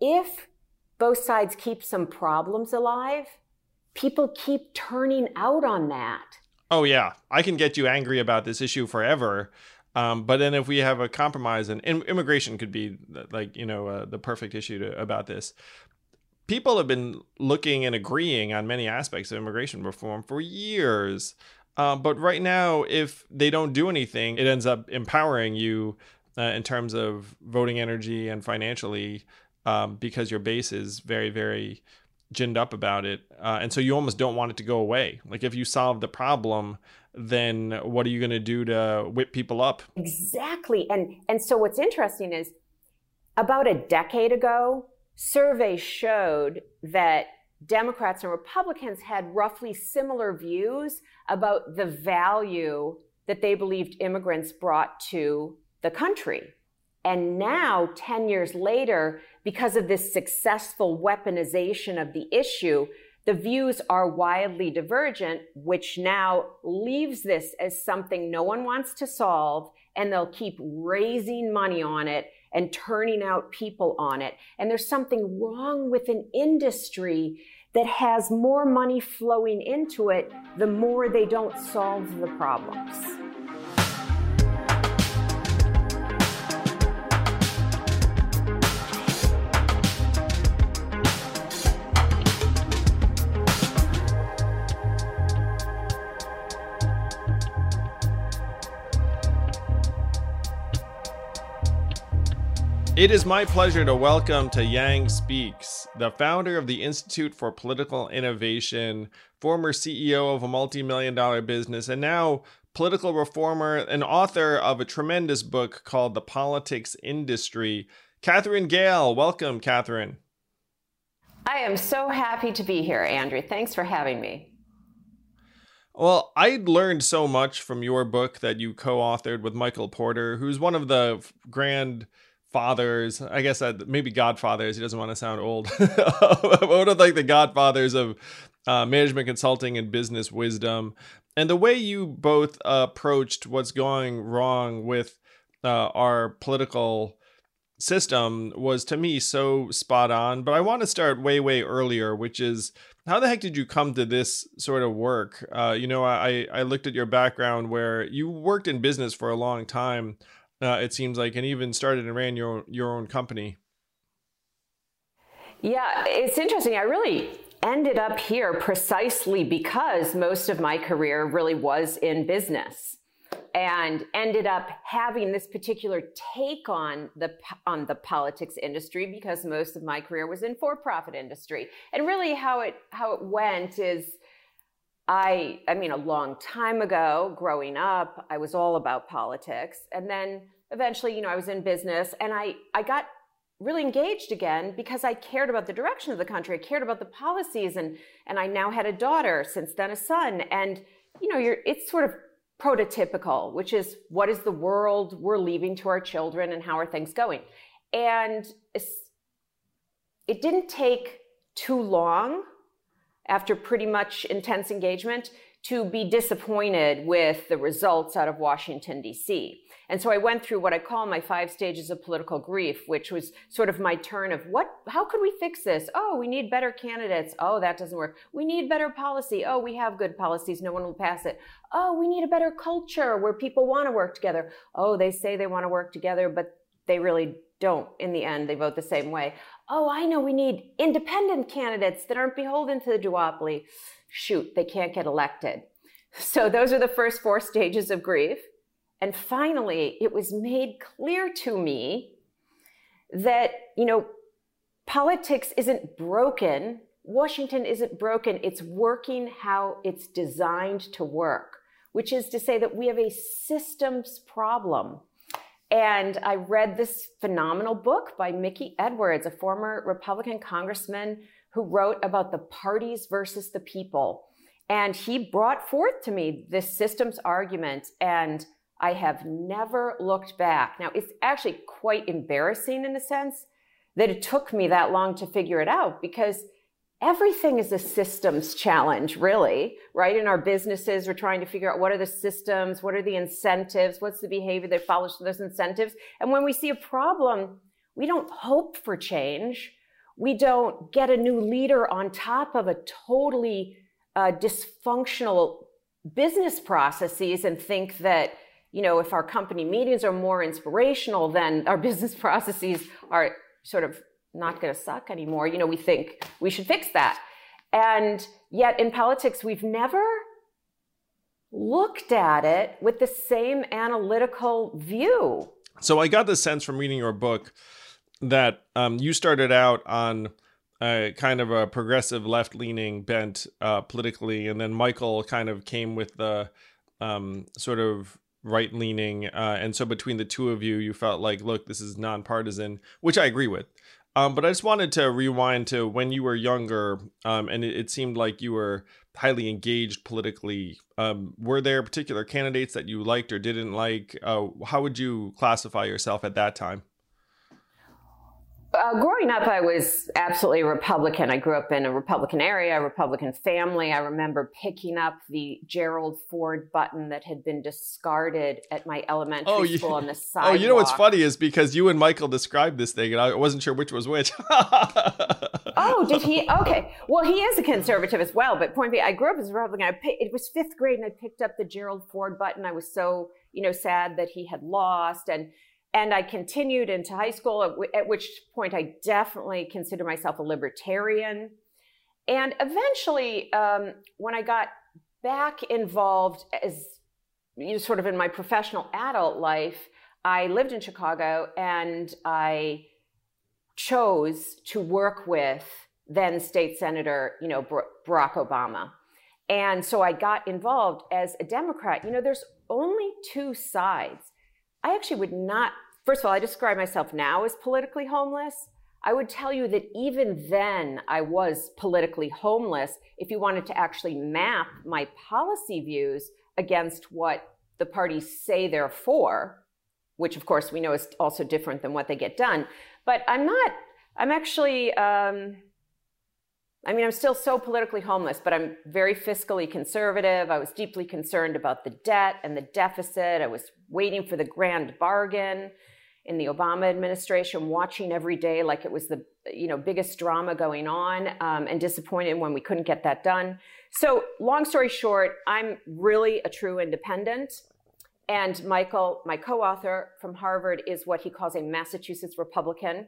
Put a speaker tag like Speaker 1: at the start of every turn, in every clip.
Speaker 1: if both sides keep some problems alive, people keep turning out on that.
Speaker 2: Oh, yeah. I can get you angry about this issue forever. Um, but then if we have a compromise, and immigration could be like, you know, uh, the perfect issue to, about this. People have been looking and agreeing on many aspects of immigration reform for years. Uh, but right now, if they don't do anything, it ends up empowering you uh, in terms of voting energy and financially um, because your base is very, very ginned up about it. Uh, and so you almost don't want it to go away. Like if you solve the problem, then what are you going to do to whip people up?
Speaker 1: Exactly. And and so what's interesting is about a decade ago, surveys showed that Democrats and Republicans had roughly similar views about the value that they believed immigrants brought to the country. And now, 10 years later, because of this successful weaponization of the issue, the views are wildly divergent, which now leaves this as something no one wants to solve, and they'll keep raising money on it and turning out people on it. And there's something wrong with an industry that has more money flowing into it the more they don't solve the problems.
Speaker 2: It is my pleasure to welcome to Yang Speaks, the founder of the Institute for Political Innovation, former CEO of a multi million dollar business, and now political reformer and author of a tremendous book called The Politics Industry. Katherine Gehl, welcome, Katherine.
Speaker 1: I am so happy to be here, Andrew. Thanks for having me.
Speaker 2: Well, I learned so much from your book that you co authored with Michael Porter, who's one of the grand fathers i guess that maybe godfathers he doesn't want to sound old. One of like the godfathers of uh, management consulting and business wisdom? And the way you both uh, approached what's going wrong with uh, our political system was to me so spot on. But i want to start way way earlier which is how the heck did you come to this sort of work? Uh, you know i i looked at your background where you worked in business for a long time uh, it seems like, and even started and ran your your own company.
Speaker 1: Yeah, it's interesting. I really ended up here precisely because most of my career really was in business and ended up having this particular take on the on the politics industry because most of my career was in for-profit industry and really how it how it went is I, I mean, a long time ago, growing up, I was all about politics. And then eventually, you know, I was in business and I, I got really engaged again because I cared about the direction of the country. I cared about the policies and, and I now had a daughter, since then a son. And, you know, you're, it's sort of prototypical, which is what is the world we're leaving to our children and how are things going? And it didn't take too long after pretty much intense engagement to be disappointed with the results out of Washington, D.C. And so I went through what I call my five stages of political grief, which was sort of my turn of what, how could we fix this? Oh, we need better candidates. Oh, that doesn't work. We need better policy. Oh, we have good policies. No one will pass it. Oh, we need a better culture where people want to work together. Oh, they say they want to work together, but they really don't in the end. They vote the same way oh, I know we need independent candidates that aren't beholden to the duopoly. Shoot, they can't get elected. So those are the first four stages of grief. And finally, it was made clear to me that, you know, politics isn't broken. Washington isn't broken. It's working how it's designed to work, which is to say that we have a systems problem. And I read this phenomenal book by Mickey Edwards, a former Republican congressman who wrote about the parties versus the people. And he brought forth to me this systems argument, and I have never looked back. Now, it's actually quite embarrassing in a sense that it took me that long to figure it out because everything is a systems challenge, really, right? In our businesses, we're trying to figure out what are the systems, what are the incentives, what's the behavior that follows those incentives. And when we see a problem, we don't hope for change. We don't get a new leader on top of a totally uh, dysfunctional business processes and think that you know if our company meetings are more inspirational then our business processes are sort of not going to suck anymore you know we think we should fix that and yet in politics we've never looked at it with the same analytical view
Speaker 2: so i got the sense from reading your book that um, you started out on a kind of a progressive left leaning bent uh, politically, and then Michael kind of came with the um, sort of right leaning. Uh, and so between the two of you, you felt like, look, this is nonpartisan, which I agree with. Um, but I just wanted to rewind to when you were younger, um, and it, it, seemed like you were highly engaged politically. Um, were there particular candidates that you liked or didn't like? Uh, how would you classify yourself at that time?
Speaker 1: Uh, growing up, I was absolutely a Republican. I grew up in a Republican area, a Republican family. I remember picking up the Gerald Ford button that had been discarded at my elementary oh, you, school on the sidewalk.
Speaker 2: Oh, you know what's funny is because you and Michael described this thing, and I wasn't sure which was which.
Speaker 1: oh, did he? Okay. Well, he is a conservative as well. But point being, I grew up as a Republican. Picked, it was fifth grade, and I picked up the Gerald Ford button. I was so you know sad that he had lost, and and I continued into high school, at, which point I definitely consider myself a libertarian. And eventually, um, when I got back involved as you know, sort of in my professional adult life, I lived in Chicago and I chose to work with then state senator, you know, Barack Obama. And so I got involved as a Democrat. You know, there's only two sides. I actually would not First of all, I describe myself now as politically homeless. I would tell you that even then I was politically homeless if you wanted to actually map my policy views against what the parties say they're for, which of course we know is also different than what they get done. But I'm not, I'm actually, um, I mean, I'm still so politically homeless, but I'm very fiscally conservative. I was deeply concerned about the debt and the deficit. I was waiting for the grand bargain in the Obama administration, watching every day like it was the you know biggest drama going on, um, and disappointed when we couldn't get that done. So, long story short, I'm really a true independent. And Michael, my co-author from Harvard, is what he calls a Massachusetts Republican.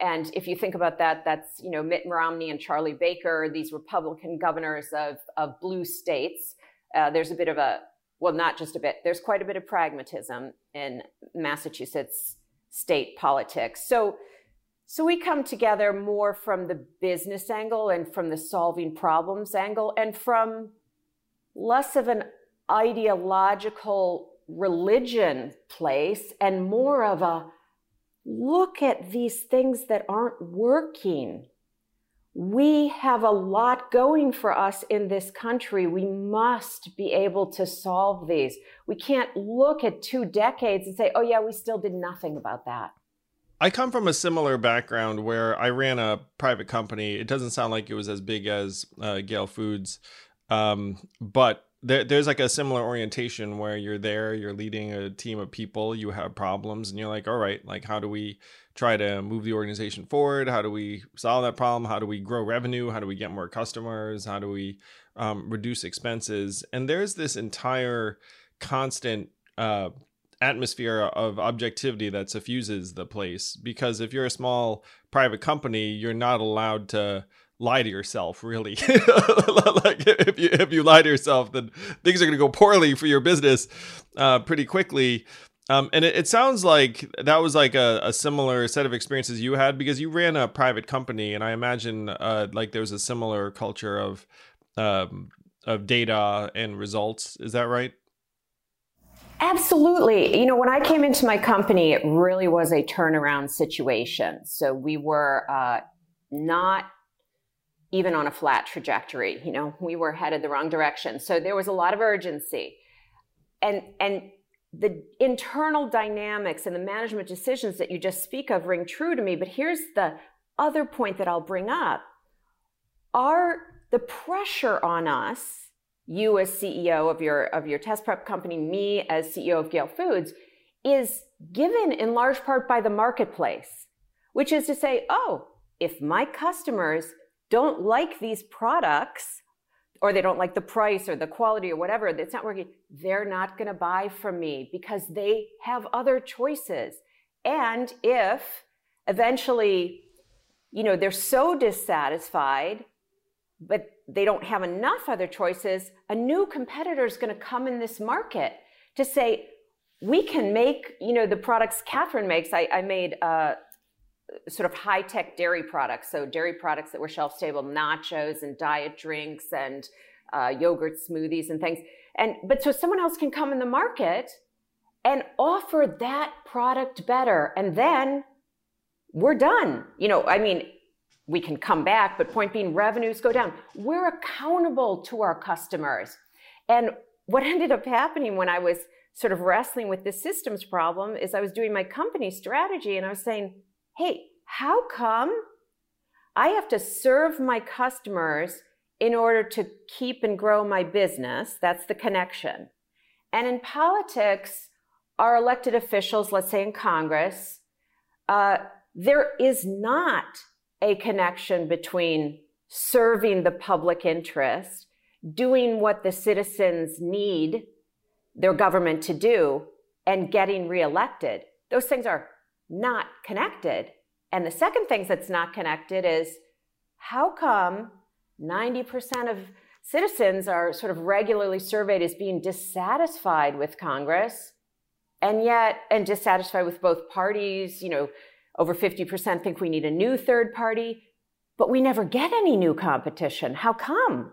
Speaker 1: And if you think about that, that's you know Mitt Romney and Charlie Baker, these Republican governors of of blue states. Uh, there's a bit of a well, not just a bit. There's quite a bit of pragmatism in Massachusetts state politics. So, so we come together more from the business angle and from the solving problems angle and from less of an ideological religion place and more of a look at these things that aren't working we have a lot going for us in this country. We must be able to solve these. We can't look at two decades and say, oh, yeah, we still did nothing about that.
Speaker 2: I come from a similar background where I ran a private company. It doesn't sound like it was as big as uh, Gehl Foods, um, but there, there's like a similar orientation where you're there, you're leading a team of people, you have problems, and you're like, all right, like how do we try to move the organization forward? How do we solve that problem? How do we grow revenue? How do we get more customers? How do we um, reduce expenses? And there's this entire constant uh, atmosphere of objectivity that suffuses the place because if you're a small private company, you're not allowed to lie to yourself really like if you if you lie to yourself then things are going to go poorly for your business uh, pretty quickly um, and it, it, sounds like that was like a, a, similar set of experiences you had because you ran a private company, and I imagine uh, like there was a similar culture of um, of data and results. Is that right?
Speaker 1: Absolutely. You know, when I came into my company, it really was a turnaround situation. So we were uh, not even on a flat trajectory. You know, we were headed the wrong direction. So there was a lot of urgency, and and the internal dynamics and the management decisions that you just speak of ring true to me. But here's the other point that I'll bring up are the pressure on us, you as CEO of your, of your test prep company, me as CEO of Gehl Foods, is given in large part by the marketplace, which is to say, oh, if my customers don't like these products or they don't like the price or the quality or whatever, it's not working, they're not going to buy from me because they have other choices. And if eventually, you know, they're so dissatisfied, but they don't have enough other choices, a new competitor is going to come in this market to say, we can make, you know, the products Katherine makes. I, I made uh, sort of high tech dairy products. So, dairy products that were shelf stable, nachos and diet drinks and uh, yogurt smoothies and things. And, but so someone else can come in the market and offer that product better. And then we're done. You know, I mean, we can come back, but point being, revenues go down. We're accountable to our customers. And what ended up happening when I was sort of wrestling with this systems problem is I was doing my company strategy and I was saying, hey, how come I have to serve my customers in order to keep and grow my business? That's the connection. And in politics, our elected officials, let's say in Congress, uh, there is not a connection between serving the public interest, doing what the citizens need their government to do, and getting reelected. Those things are not connected. And the second thing that's not connected is how come 90% of citizens are sort of regularly surveyed as being dissatisfied with Congress and yet and dissatisfied with both parties, you know, over 50% think we need a new third party, but we never get any new competition. How come?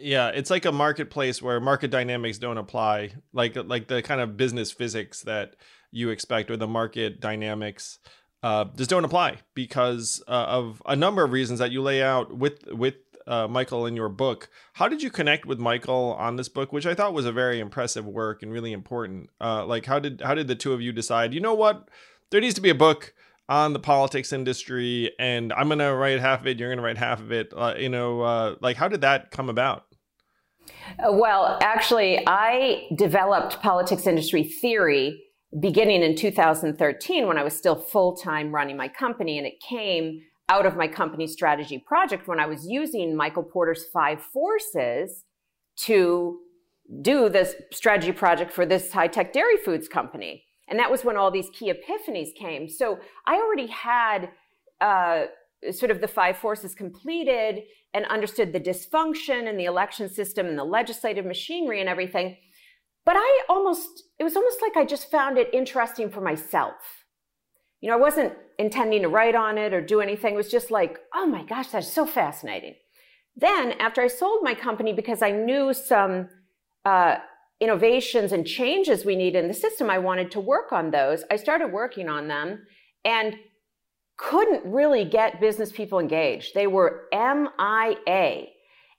Speaker 2: Yeah, it's like a marketplace where market dynamics don't apply, like like the kind of business physics that you expect or the market dynamics uh, just don't apply because uh, of a number of reasons that you lay out with with uh, Michael in your book. How did you connect with Michael on this book, which I thought was a very impressive work and really important? Uh, like, how did how did the two of you decide? You know what? There needs to be a book on the politics industry, and I'm gonna write half of it. You're gonna write half of it. Uh, you know, uh, like how did that come about?
Speaker 1: Uh, well, actually, I developed politics industry theory beginning in 2013 when I was still full time running my company, and it came out of my company strategy project when I was using Michael Porter's five forces to do this strategy project for this high tech dairy foods company. And that was when all these key epiphanies came. So I already had uh, sort of the five forces completed and understood the dysfunction and the election system and the legislative machinery and everything. But I almost, it was almost like I just found it interesting for myself. You know, I wasn't intending to write on it or do anything. It was just like, oh my gosh, that's so fascinating. Then, after I sold my company because I knew some uh, innovations and changes we need in the system, I wanted to work on those. I started working on them and couldn't really get business people engaged. They were MIA.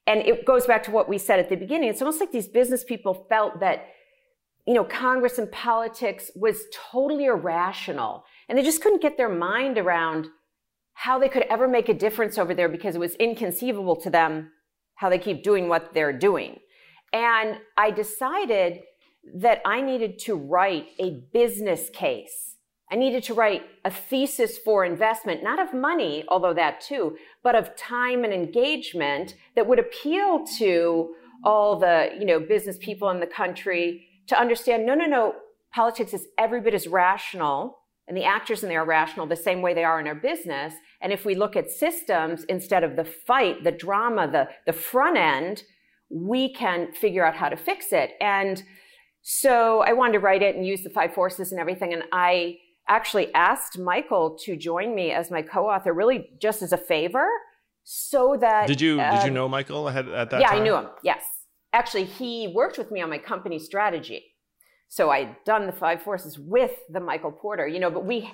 Speaker 1: And it goes back to what we said at the beginning. It's almost like these business people felt that, you know, Congress and politics was totally irrational. And they just couldn't get their mind around how they could ever make a difference over there because it was inconceivable to them how they keep doing what they're doing. And I decided that I needed to write a business case. I needed to write a thesis for investment, not of money, although that too, but of time and engagement that would appeal to all the, you know, business people in the country to understand, no, no, no, politics is every bit as rational and the actors in there are rational the same way they are in our business. And if we look at systems instead of the fight, the drama, the, the front end, we can figure out how to fix it. And so I wanted to write it and use the five forces and everything. And I actually asked Michael to join me as my co-author, really just as a favor, so that
Speaker 2: did you uh, did you um, know Michael ahead at that?
Speaker 1: Yeah,
Speaker 2: time?
Speaker 1: I knew him. Yes, actually, he worked with me on my company strategy. So I'd done the five forces with the Michael Porter, you know, but we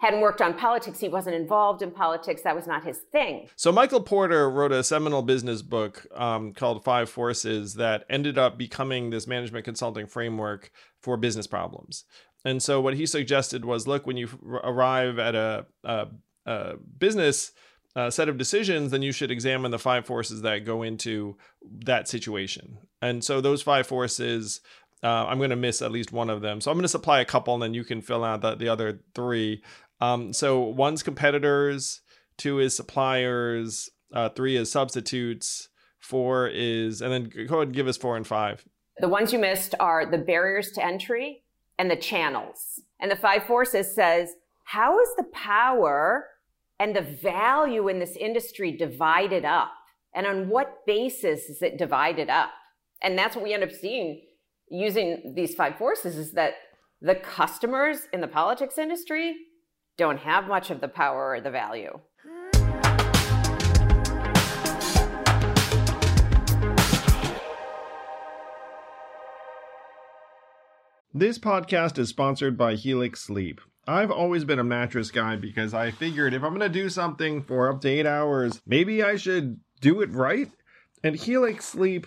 Speaker 1: hadn't worked on politics. He wasn't involved in politics. That was not his thing.
Speaker 2: So Michael Porter wrote a seminal business book um, called Five Forces that ended up becoming this management consulting framework for business problems. And so what he suggested was, look, when you arrive at a, a, a business uh, set of decisions, then you should examine the five forces that go into that situation. And so those five forces uh, I'm going to miss at least one of them. So I'm going to supply a couple and then you can fill out the, the other three. Um, so one's competitors, two is suppliers, uh, three is substitutes, four is, and then go ahead and give us four and five.
Speaker 1: The ones you missed are the barriers to entry and the channels. And the five forces says, how is the power and the value in this industry divided up? And on what basis is it divided up? And that's what we end up seeing using these five forces is that the customers in the politics industry don't have much of the power or the value.
Speaker 2: This podcast is sponsored by Helix Sleep. I've always been a mattress guy because I figured if I'm going to do something for up to eight hours, maybe I should do it right. And Helix Sleep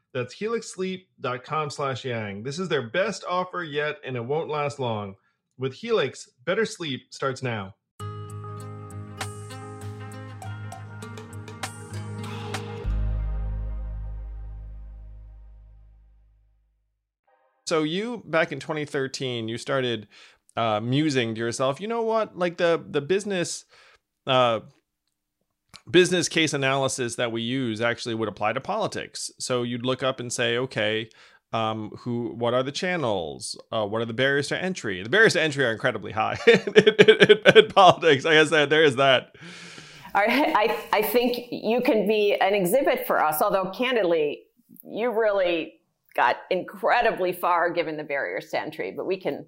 Speaker 2: That's helixsleep.com slash yang. This is their best offer yet, and it won't last long. With Helix, better sleep starts now. So you back in 2013, you started uh, musing to yourself, you know what? Like the the business uh, business case analysis that we use actually would apply to politics. So you'd look up and say, okay, um, who what are the channels? Uh, what are the barriers to entry? The barriers to entry are incredibly high in, politics. I said there is that.
Speaker 1: I, I think you can be an exhibit for us although candidly you really got incredibly far given the barriers to entry but we can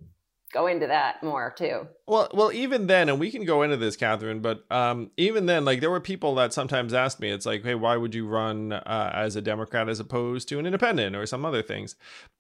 Speaker 1: go into that more too.
Speaker 2: Well, well, even then, and we can go into this, Katherine. But um, even then, like there were people that sometimes asked me, "It's like, hey, why would you run uh, as a Democrat as opposed to an independent or some other things?"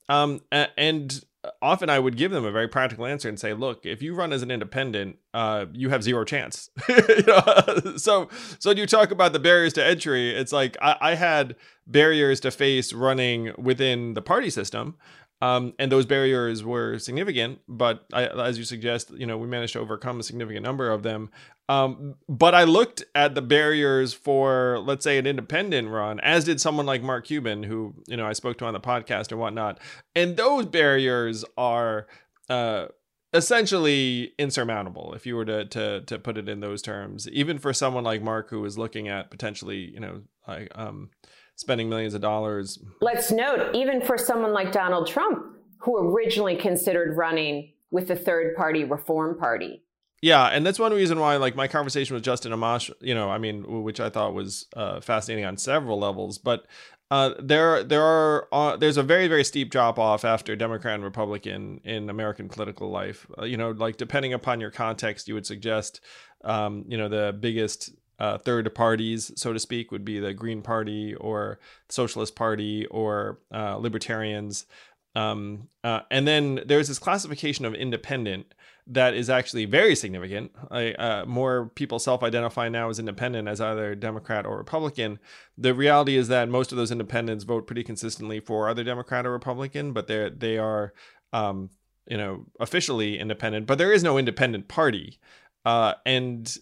Speaker 2: Um, and often I would give them a very practical answer and say, "Look, if you run as an independent, uh, you have zero chance." you know? so, so you talk about the barriers to entry. It's like I, I had barriers to face running within the party system. Um, and those barriers were significant, but I, as you suggest, you know, we managed to overcome a significant number of them. Um, but I looked at the barriers for, let's say, an independent run, as did someone like Mark Cuban, who you know I spoke to on the podcast and whatnot. And those barriers are uh, essentially insurmountable, if you were to to to put it in those terms. Even for someone like Mark, who is looking at potentially, you know, like um, spending millions of dollars.
Speaker 1: Let's note, even for someone like Donald Trump, who originally considered running with the third party reform party.
Speaker 2: Yeah, and that's one reason why, like, my conversation with Justin Amash, you know, I mean, which I thought was uh, fascinating on several levels, but uh, there, there are, uh, there's a very, very steep drop off after Democrat and Republican in American political life. Uh, you know, like depending upon your context, you would suggest, um, you know, the biggest uh, third parties, so to speak, would be the Green Party or Socialist Party or uh, Libertarians. Um, uh, and then there's this classification of independent that is actually very significant. Uh, more people self-identify now as independent as either Democrat or Republican. The reality is that most of those independents vote pretty consistently for either Democrat or Republican, but they they are um, you know officially independent. But there is no independent party, uh, and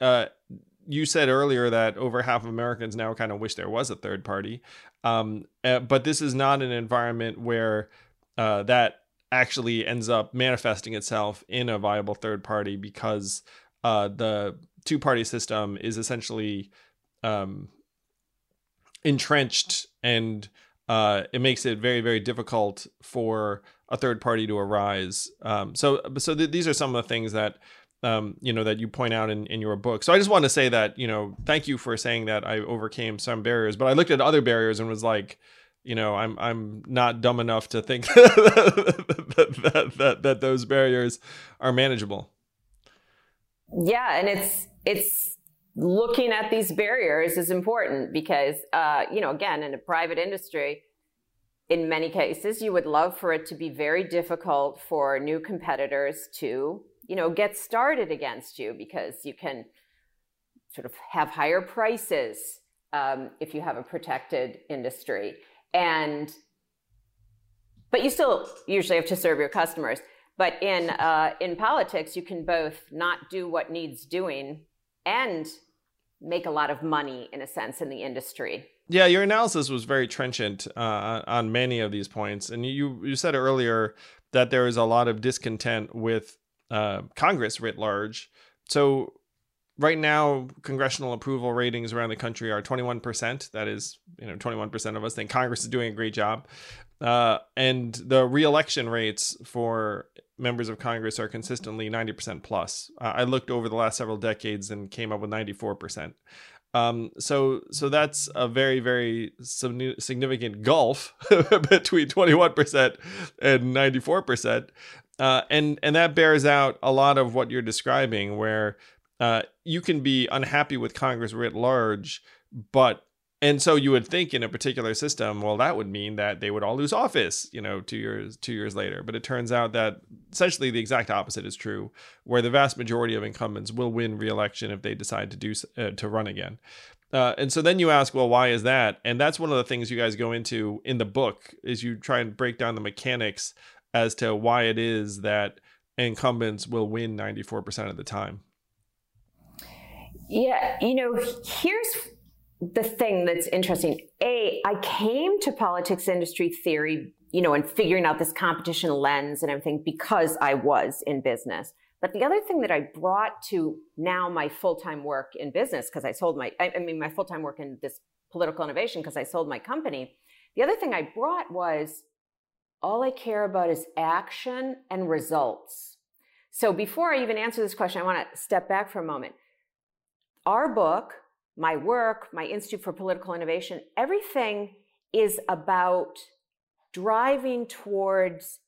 Speaker 2: uh, you said earlier that over half of Americans now kind of wish there was a third party. Um, uh, but this is not an environment where uh, that actually ends up manifesting itself in a viable third party because uh, the two party system is essentially um, entrenched and uh, it makes it very, very difficult for a third party to arise. Um, so, so th- these are some of the things that um, you know, that you point out in, in your book. So I just want to say that, you know, thank you for saying that I overcame some barriers, but I looked at other barriers and was like, you know, I'm I'm not dumb enough to think that, that, that, that those barriers are manageable.
Speaker 1: Yeah, and it's it's looking at these barriers is important because uh, you know, again, in a private industry, in many cases, you would love for it to be very difficult for new competitors to, you know, get started against you because you can sort of have higher prices um, if you have a protected industry and but you still usually have to serve your customers. But in uh, in politics, you can both not do what needs doing and make a lot of money in a sense in the industry.
Speaker 2: Yeah, your analysis was very trenchant uh, on many of these points, and you you said earlier that there is a lot of discontent with uh, Congress writ large. So right now congressional approval ratings around the country are 21% that is you know 21% of us think congress is doing a great job. Uh, and the reelection rates for members of congress are consistently 90% plus. Uh, i looked over the last several decades and came up with 94% um, so so that's a very very significant gulf between 21% and 94% uh, and and that bears out a lot of what you're describing where uh, you can be unhappy with Congress writ large, but and so you would think in a particular system, well, that would mean that they would all lose office, you know, two years two years later. But it turns out that essentially the exact opposite is true, where the vast majority of incumbents will win re-election if they decide to do uh, to run again. Uh, and so then you ask, well, why is that? And that's one of the things you guys go into in the book is you try and break down the mechanics as to why it is that incumbents will win 94% of the time.
Speaker 1: Yeah, you know, here's the thing that's interesting. A, I came to politics industry theory, you know, and figuring out this competition lens and everything because I was in business. But the other thing that I brought to now my full time work in business, because I sold my, I mean, my full time work in this political innovation, because I sold my company. The other thing I brought was all I care about is action and results. So before I even answer this question, I want to step back for a moment our book, my work, my Institute for Political Innovation, everything is about driving towards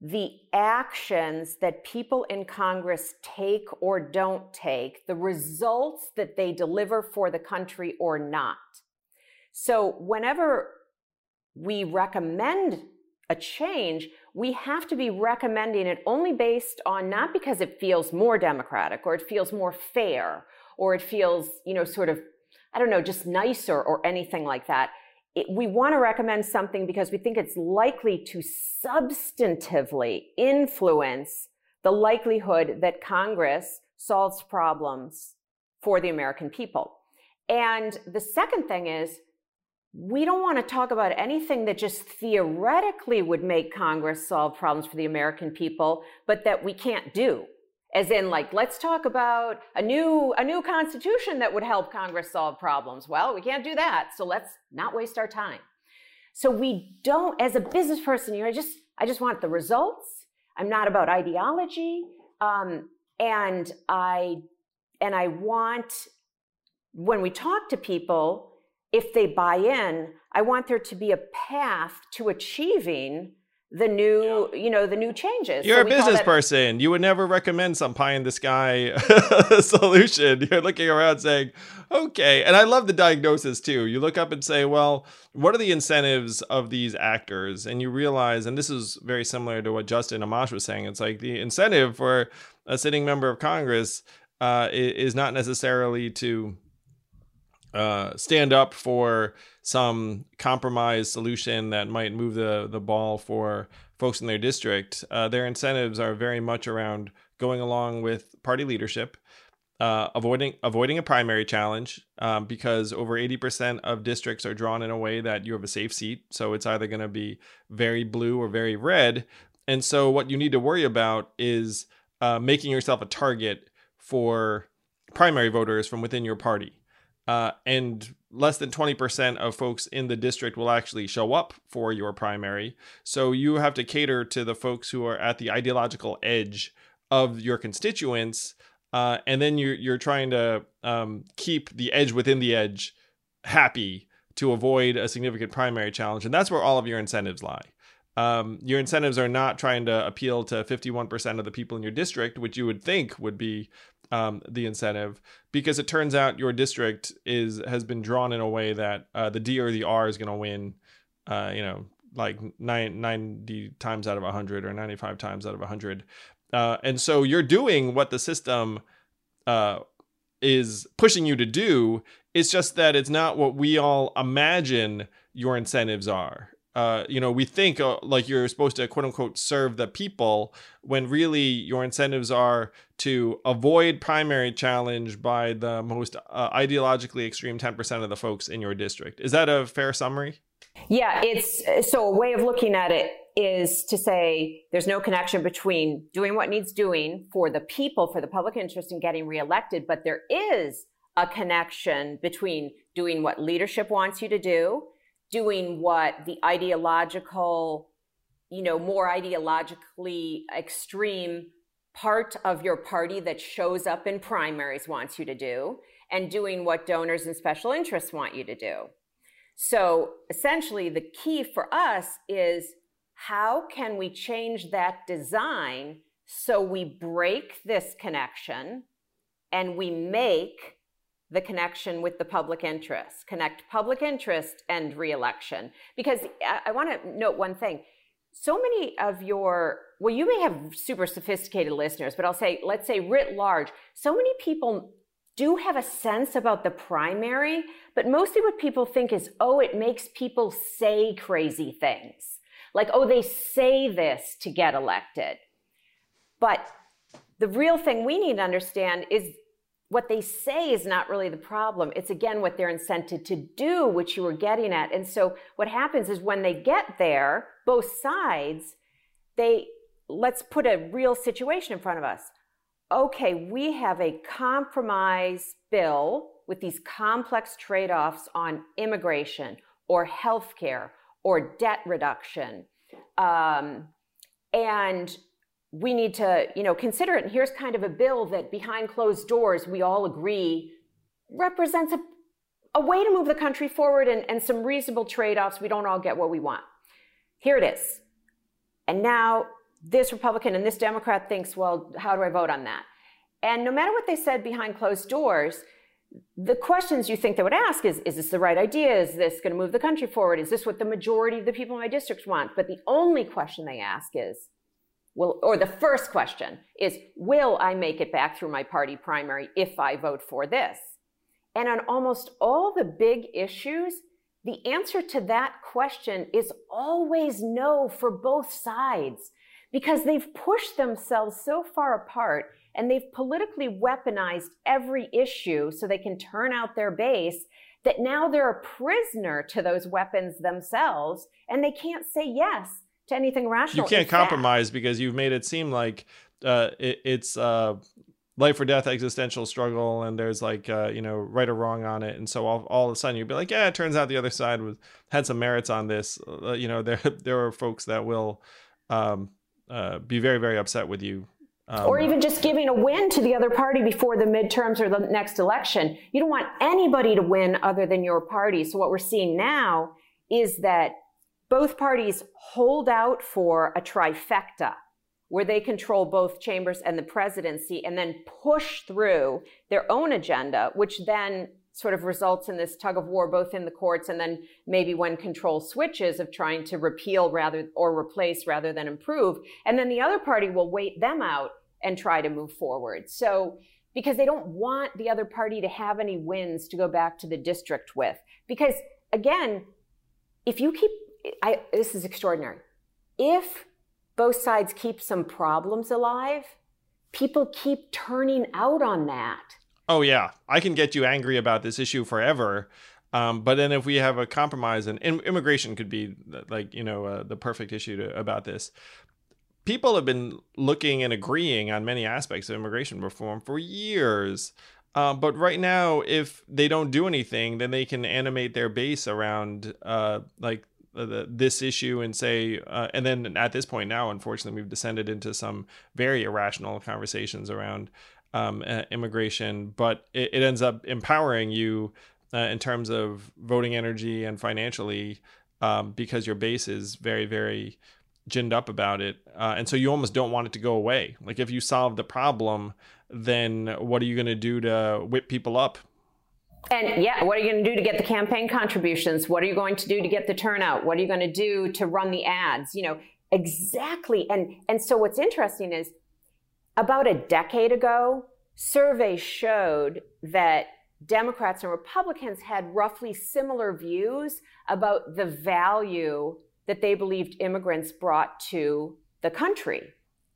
Speaker 1: the actions that people in Congress take or don't take, the results that they deliver for the country or not. So, whenever we recommend a change, we have to be recommending it only based on not because it feels more democratic or it feels more fair or it feels, you know, sort of, I don't know, just nicer or anything like that. It, we want to recommend something because we think it's likely to substantively influence the likelihood that Congress solves problems for the American people. And the second thing is, we don't want to talk about anything that just theoretically would make Congress solve problems for the American people, but that we can't do. As in like let's talk about a new a new constitution that would help congress solve problems. Well we can't do that so let's not waste our time. So we don't as a business person you know i just i just want the results. I'm not about ideology um, and i and i want when we talk to people if they buy in i want there to be a path to achieving the new yeah. you know the new changes.
Speaker 2: You're so a business person. You would never recommend some pie in the sky solution. You're looking around saying okay. And i love the diagnosis too. You look up and say well what are the incentives of these actors? And you realize and this is very similar to what justin amash was saying it's like the incentive for a sitting member of congress uh, is not necessarily to uh, stand up for some compromise solution that might move the the ball for folks in their district. Uh, their incentives are very much around going along with party leadership, uh, avoiding avoiding a primary challenge um, because over 80% of districts are drawn in a way that you have a safe seat. So it's either going to be very blue or very red. And so what you need to worry about is uh, making yourself a target for primary voters from within your party. Uh, and less than 20% of folks in the district will actually show up for your primary. So you have to cater to the folks who are at the ideological edge of your constituents, uh, and then you're you're trying to um, keep the edge within the edge happy to avoid a significant primary challenge, and that's where all of your incentives lie. Um, your incentives are not trying to appeal to 51% of the people in your district, which you would think would be um, the incentive, because it turns out your district is has been drawn in a way that uh, the D or the R is going to win. Uh, you know, like nine, 90 times out of 100 or 95 times out of 100 uh, and so you're doing what the system uh, is pushing you to do. It's just that it's not what we all imagine your incentives are. Uh, you know, we think uh, like you're supposed to quote unquote serve the people when really your incentives are to avoid primary challenge by the most uh, ideologically extreme 10% of the folks in your district. Is that a fair summary?
Speaker 1: Yeah, it's so a way of looking at it is to say there's no connection between doing what needs doing for the people, for the public interest in getting reelected, but there is a connection between doing what leadership wants you to do, doing what the ideological, you know, more ideologically extreme part of your party that shows up in primaries wants you to do, and doing what donors and special interests want you to do. So essentially, the key for us is how can we change that design so we break this connection and we make the connection with the public interest, connect public interest and reelection. Because uh, I, I want to note one thing. So many of your, well, you may have super sophisticated listeners, but I'll say, let's say writ large, so many people do have a sense about the primary, but mostly what people think is, oh, it makes people say crazy things. Like, oh, they say this to get elected. But the real thing we need to understand is what they say is not really the problem. It's again what they're incented to do, which you were getting at. And so what happens is when they get there, both sides, they let's put a real situation in front of us. Okay, we have a compromise bill with these complex trade offs on immigration or healthcare or debt reduction. Um, and we need to, you know, consider it. And here's kind of a bill that behind closed doors, we all agree represents a, a way to move the country forward and, and some reasonable trade-offs. We don't all get what we want. Here it is. And now this Republican and this Democrat thinks, well, how do I vote on that? And no matter what they said behind closed doors, the questions you think they would ask is is this the right idea is this going to move the country forward is this what the majority of the people in my district want but the only question they ask is well or the first question is will i make it back through my party primary if i vote for this? And on almost all the big issues the answer to that question is always no for both sides because they've pushed themselves so far apart and they've politically weaponized every issue so they can turn out their base that now they're a prisoner to those weapons themselves and they can't say yes to anything rational.
Speaker 2: You can't compromise because you've made it seem like uh, it, it's uh, life or death existential struggle and there's like uh, you know right or wrong on it and so all, all of a sudden you'd be like yeah it turns out the other side was had some merits on this uh, you know there there are folks that will um, uh, be very very upset with you
Speaker 1: um, or even just giving a win to the other party before the midterms or the next election. You don't want anybody to win other than your party. So what we're seeing now is that both parties hold out for a trifecta where they control both chambers and the presidency and then push through their own agenda, which then sort of results in this tug of war both in the courts and then maybe when control switches of trying to repeal rather or replace rather than improve. And then the other party will wait them out and try to move forward. So because they don't want the other party to have any wins to go back to the district with. Because again if you keep I, this is extraordinary if both sides keep some problems alive people keep turning out on that
Speaker 2: oh yeah, I can get you angry about this issue forever. Um, but then if we have a compromise, and immigration could be like you know uh, the perfect issue to, about this. People have been looking and agreeing on many aspects of immigration reform for years. Uh, but right now, if they don't do anything, then they can animate their base around uh, like the, this issue and say, uh, and then at this point now, unfortunately, we've descended into some very irrational conversations around um, uh, immigration, but it, it, ends up empowering you uh, in terms of voting energy and financially um, because your base is very, very ginned up about it. Uh, and so you almost don't want it to go away. Like if you solve the problem, then what are you going to do to whip people up?
Speaker 1: And yeah, what are you going to do to get the campaign contributions? What are you going to do to get the turnout? What are you going to do to run the ads? You know, exactly. And and so what's interesting is about a decade ago, surveys showed that Democrats and Republicans had roughly similar views about the value that they believed immigrants brought to the country.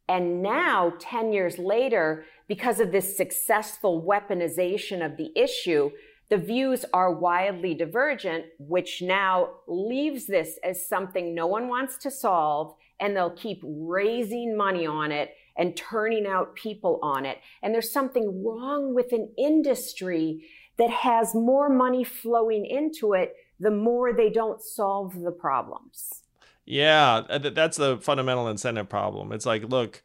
Speaker 1: And now, 10 years later, because of this successful weaponization of the issue, the views are wildly divergent, which now leaves this as something no one wants to solve, and they'll keep raising money on it and turning out people on it. And there's something wrong with an industry that has more money flowing into it the more they don't solve the problems.
Speaker 2: Yeah, uh, that's the fundamental incentive problem. It's like, look,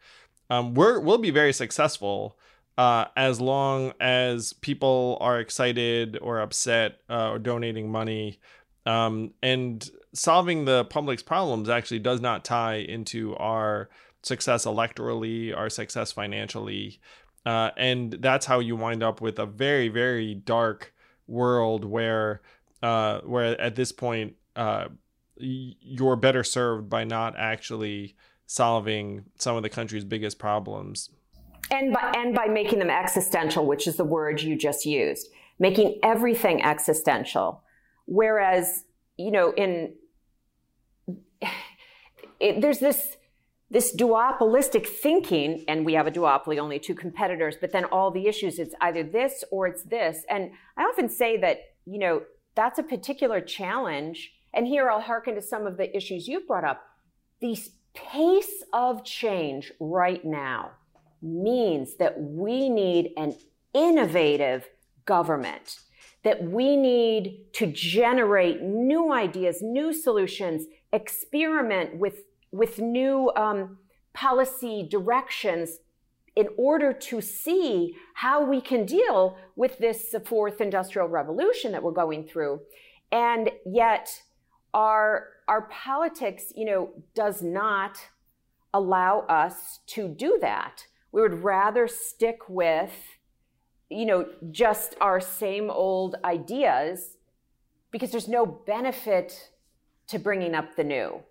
Speaker 2: um, we're we'll be very successful uh, as long as people are excited or upset uh, or donating money. Um, and solving the public's problems actually does not tie into our success electorally, our success financially. Uh, and that's how you wind up with a very, very dark world where, uh, where at this point, uh, you're better served by not actually solving some of the country's biggest problems
Speaker 1: and by, and by making them existential which is the word you just used making everything existential. Whereas you know in it, there's this this duopolistic thinking and we have a duopoly only two competitors but then all the issues it's either this or it's this. And i often say that you know that's a particular challenge. And here I'll hearken to some of the issues you've brought up. The pace of change right now means that we need an innovative government, that we need to generate new ideas, new solutions, experiment with, with new um, policy directions in order to see how we can deal with this fourth industrial revolution that we're going through. And yet, our our politics, you know, does not allow us to do that. We would rather stick with, you know, just our same old ideas because there's no benefit to bringing up the new.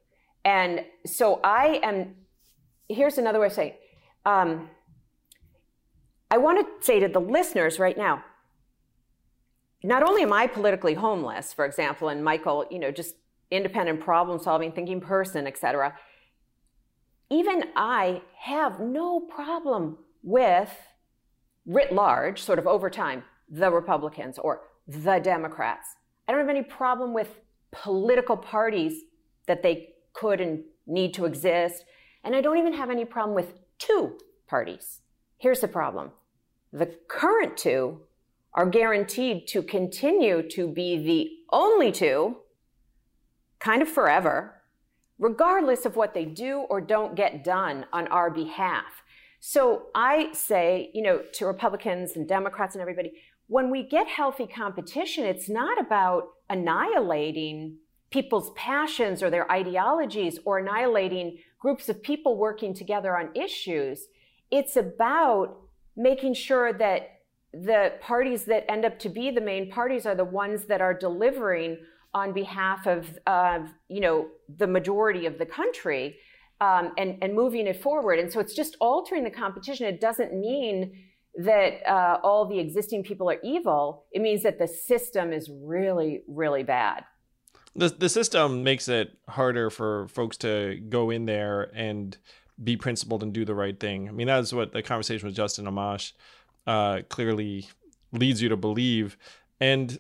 Speaker 1: And so I am, here's another way of saying, um, I want to say to the listeners right now, not only am I politically homeless, for example, and Michael, you know, just independent problem solving thinking person etc even i have no problem with writ large sort of over time the republicans or the democrats. I don't have any problem with political parties that they could and need to exist. And i don't even have any problem with two parties. Here's the problem. The current two are guaranteed to continue to be the only two kind of forever, regardless of what they do or don't get done on our behalf. So I say, you know, to Republicans and Democrats and everybody, when we get healthy competition, it's not about annihilating people's passions or their ideologies or annihilating groups of people working together on issues. It's about making sure that the parties that end up to be the main parties are the ones that are delivering on behalf of, uh, you know, the majority of the country um, and, and moving it forward. And so it's just altering the competition. It doesn't mean that uh, all the existing people are evil. It means that the system is really, really bad.
Speaker 2: The, the system makes it harder for folks to go in there and be principled and do the right thing. I mean, that's what the conversation with Justin Amash uh, clearly leads you to believe. And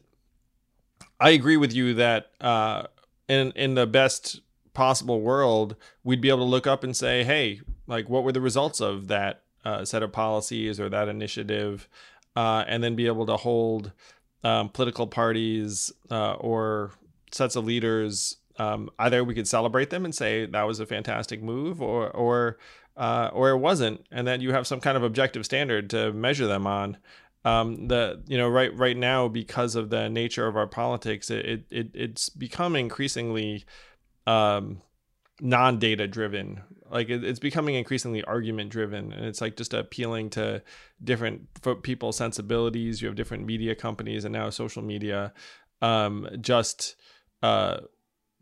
Speaker 2: I agree with you that uh, in in the best possible world, we'd be able to look up and say, "Hey, like, what were the results of that uh, set of policies or that initiative?" Uh, and then be able to hold um, political parties uh, or sets of leaders um, either we could celebrate them and say that was a fantastic move, or or uh, or it wasn't, and then you have some kind of objective standard to measure them on. Um, the you know right right now because of the nature of our politics, it, it it's become increasingly um, non-data driven. Like it's becoming increasingly argument driven and it's like just appealing to different people's sensibilities. You have different media companies and now social media um, just uh,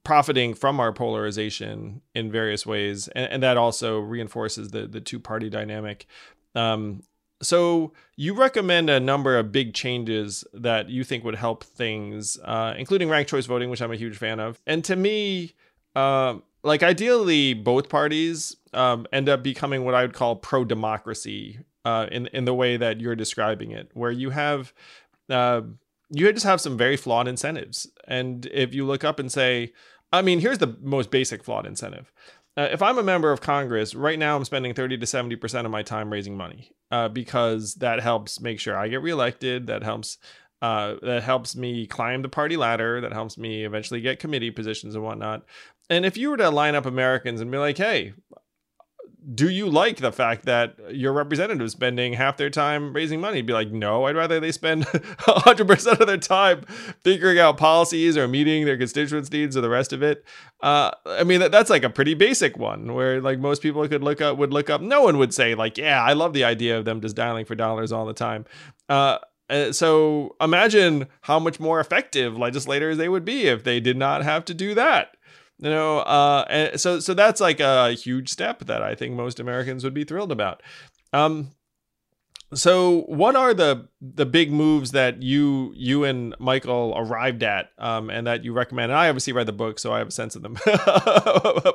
Speaker 2: profiting from our polarization in various ways and, and that also reinforces the the two party dynamic. Um, so you recommend a number of big changes that you think would help things uh, including ranked choice voting which i'm a huge fan of and to me um, like ideally both parties um, end up becoming what I would call pro democracy uh, in in the way that you're describing it, where you have uh, you just have some very flawed incentives, and if you look up and say, I mean, here's the most basic flawed incentive. Uh, if I'm a member of Congress, right now I'm spending 30 to 70% of my time raising money uh, because that helps make sure I get reelected. That helps uh, that helps me climb the party ladder. That helps me eventually get committee positions and whatnot. And if you were to line up Americans and be like, hey, do you like the fact that your representatives spending half their time raising money? Be like, no, I'd rather they spend 100% of their time figuring out policies or meeting their constituents' needs or the rest of it. Uh, I mean, that, that's like a pretty basic one where like most people could look up, would look up. No one would say like, yeah, I love the idea of them just dialing for dollars all the time. Uh, uh so imagine how much more effective legislators they would be if they did not have to do that you know uh so so that's like a huge step that i think most americans would be thrilled about. Um so what are the the big moves that you you and michael arrived at um and that you recommend? And i obviously read the book so i have a sense of them.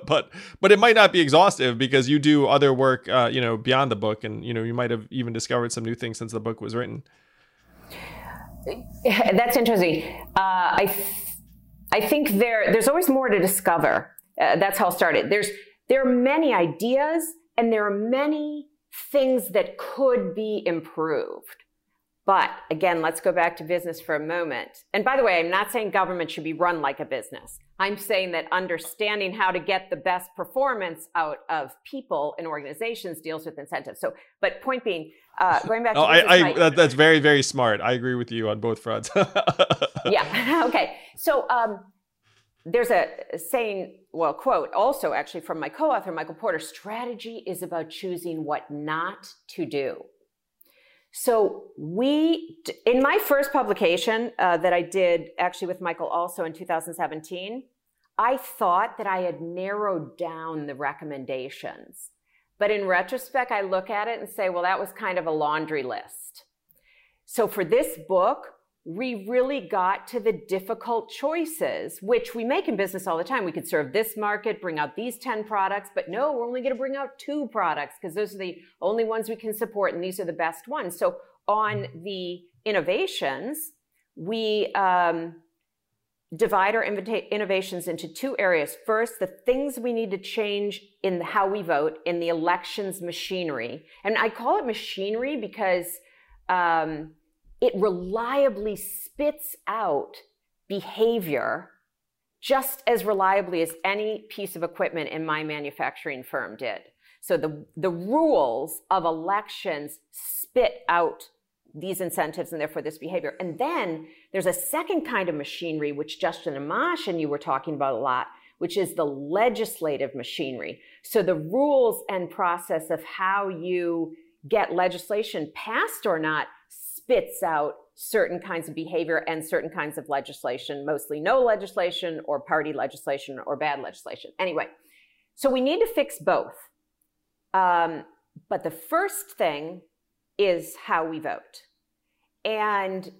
Speaker 2: But but it might not be exhaustive because you do other work uh you know beyond the book and you know you might have even discovered some new things since the book was written.
Speaker 1: That's interesting. Uh i I think there there's always more to discover. Uh, that's how it started. There's there are many ideas and there are many things that could be improved. But again, let's go back to business for a moment. And by the way, I'm not saying government should be run like a business. I'm saying that understanding how to get the best performance out of people and organizations deals with incentives. So, but point being, uh, going back to
Speaker 2: oh, I, I that, that's very very smart. I agree with you on both fronts.
Speaker 1: yeah. Okay. So um, there's a saying, well, quote, also actually from my co-author Michael Porter: "Strategy is about choosing what not to do." So we, in my first publication uh, that I did actually with Michael also in 2017, I thought that I had narrowed down the recommendations. But in retrospect, I look at it and say, well, that was kind of a laundry list. So for this book, we really got to the difficult choices, which we make in business all the time. We could serve this market, bring out these 10 products, but no, we're only going to bring out two products because those are the only ones we can support and these are the best ones. So on the innovations, we um, divide our innovations into two areas. First, the things we need to change in how we vote in the elections machinery. And I call it machinery because um, it reliably spits out behavior just as reliably as any piece of equipment in my manufacturing firm did. So the, the rules of elections spit out these incentives and therefore this behavior. And then there's a second kind of machinery, which Justin Amash and you were talking about a lot, which is the legislative machinery. So the rules and process of how you get legislation passed or not spits out certain kinds of behavior and certain kinds of legislation, mostly no legislation or party legislation or bad legislation. Anyway, so we need to fix both. Um, but the first thing is how we vote. And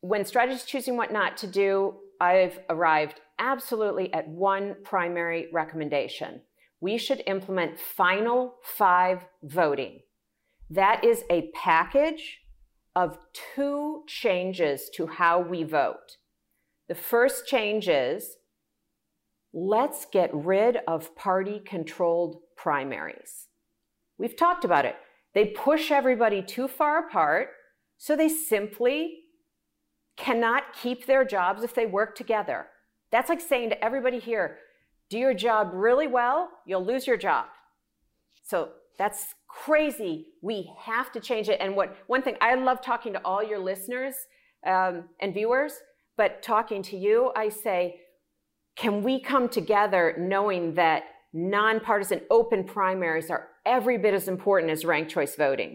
Speaker 1: when strategists choosing what not to do, I've arrived absolutely at one primary recommendation. We should implement final five voting. That is a package of two changes to how we vote. The first change is let's get rid of party controlled primaries. We've talked about it. They push everybody too far apart, so they simply cannot keep their jobs if they work together. That's like saying to everybody here, do your job really well, you'll lose your job. So that's crazy. We have to change it. And what one thing I love talking to all your listeners um, and viewers, but talking to you, I say, can we come together knowing that nonpartisan open primaries are every bit as important as ranked choice voting?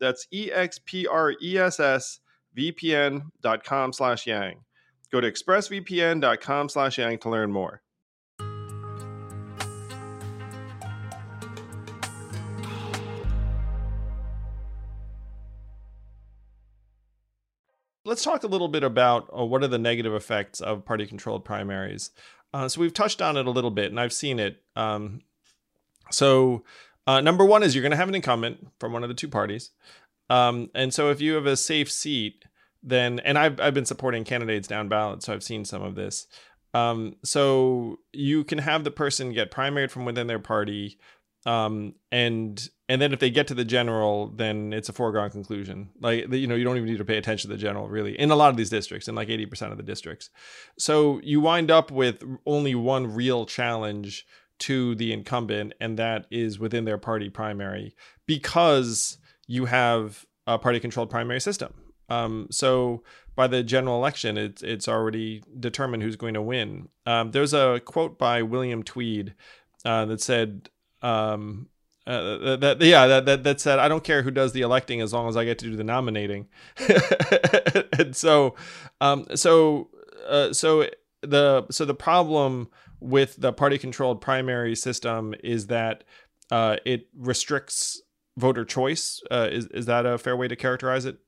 Speaker 2: That's E-X-P-R-E-S-S vpn.com slash yang. Go to expressvpn.com slash yang to learn more. Let's talk a little bit about uh, what are the negative effects of party controlled primaries. Uh, so we've touched on it a little bit, and I've seen it. Um, so uh, number one is you're going to have an incumbent from one of the two parties. Um, and so if you have a safe seat, then, and I've, I've been supporting candidates down ballot, so I've seen some of this. Um, so you can have the person get primaried from within their party. Um, and and then if they get to the general, then it's a foregone conclusion. Like you know, you don't even need to pay attention to the general really in a lot of these districts, in like eighty percent of the districts. So you wind up with only one real challenge to the incumbent, and that is within their party primary because you have a party controlled primary system. Um, so by the general election, it's it's already determined who's going to win. Um, there's a quote by William Tweed uh, that said. Um, uh, that, yeah that, that that said I don't care who does the electing as long as I get to do the nominating, and so um so uh, so the so the problem with the party controlled primary system is that uh, it restricts voter choice. Uh, is is that a fair way to characterize it?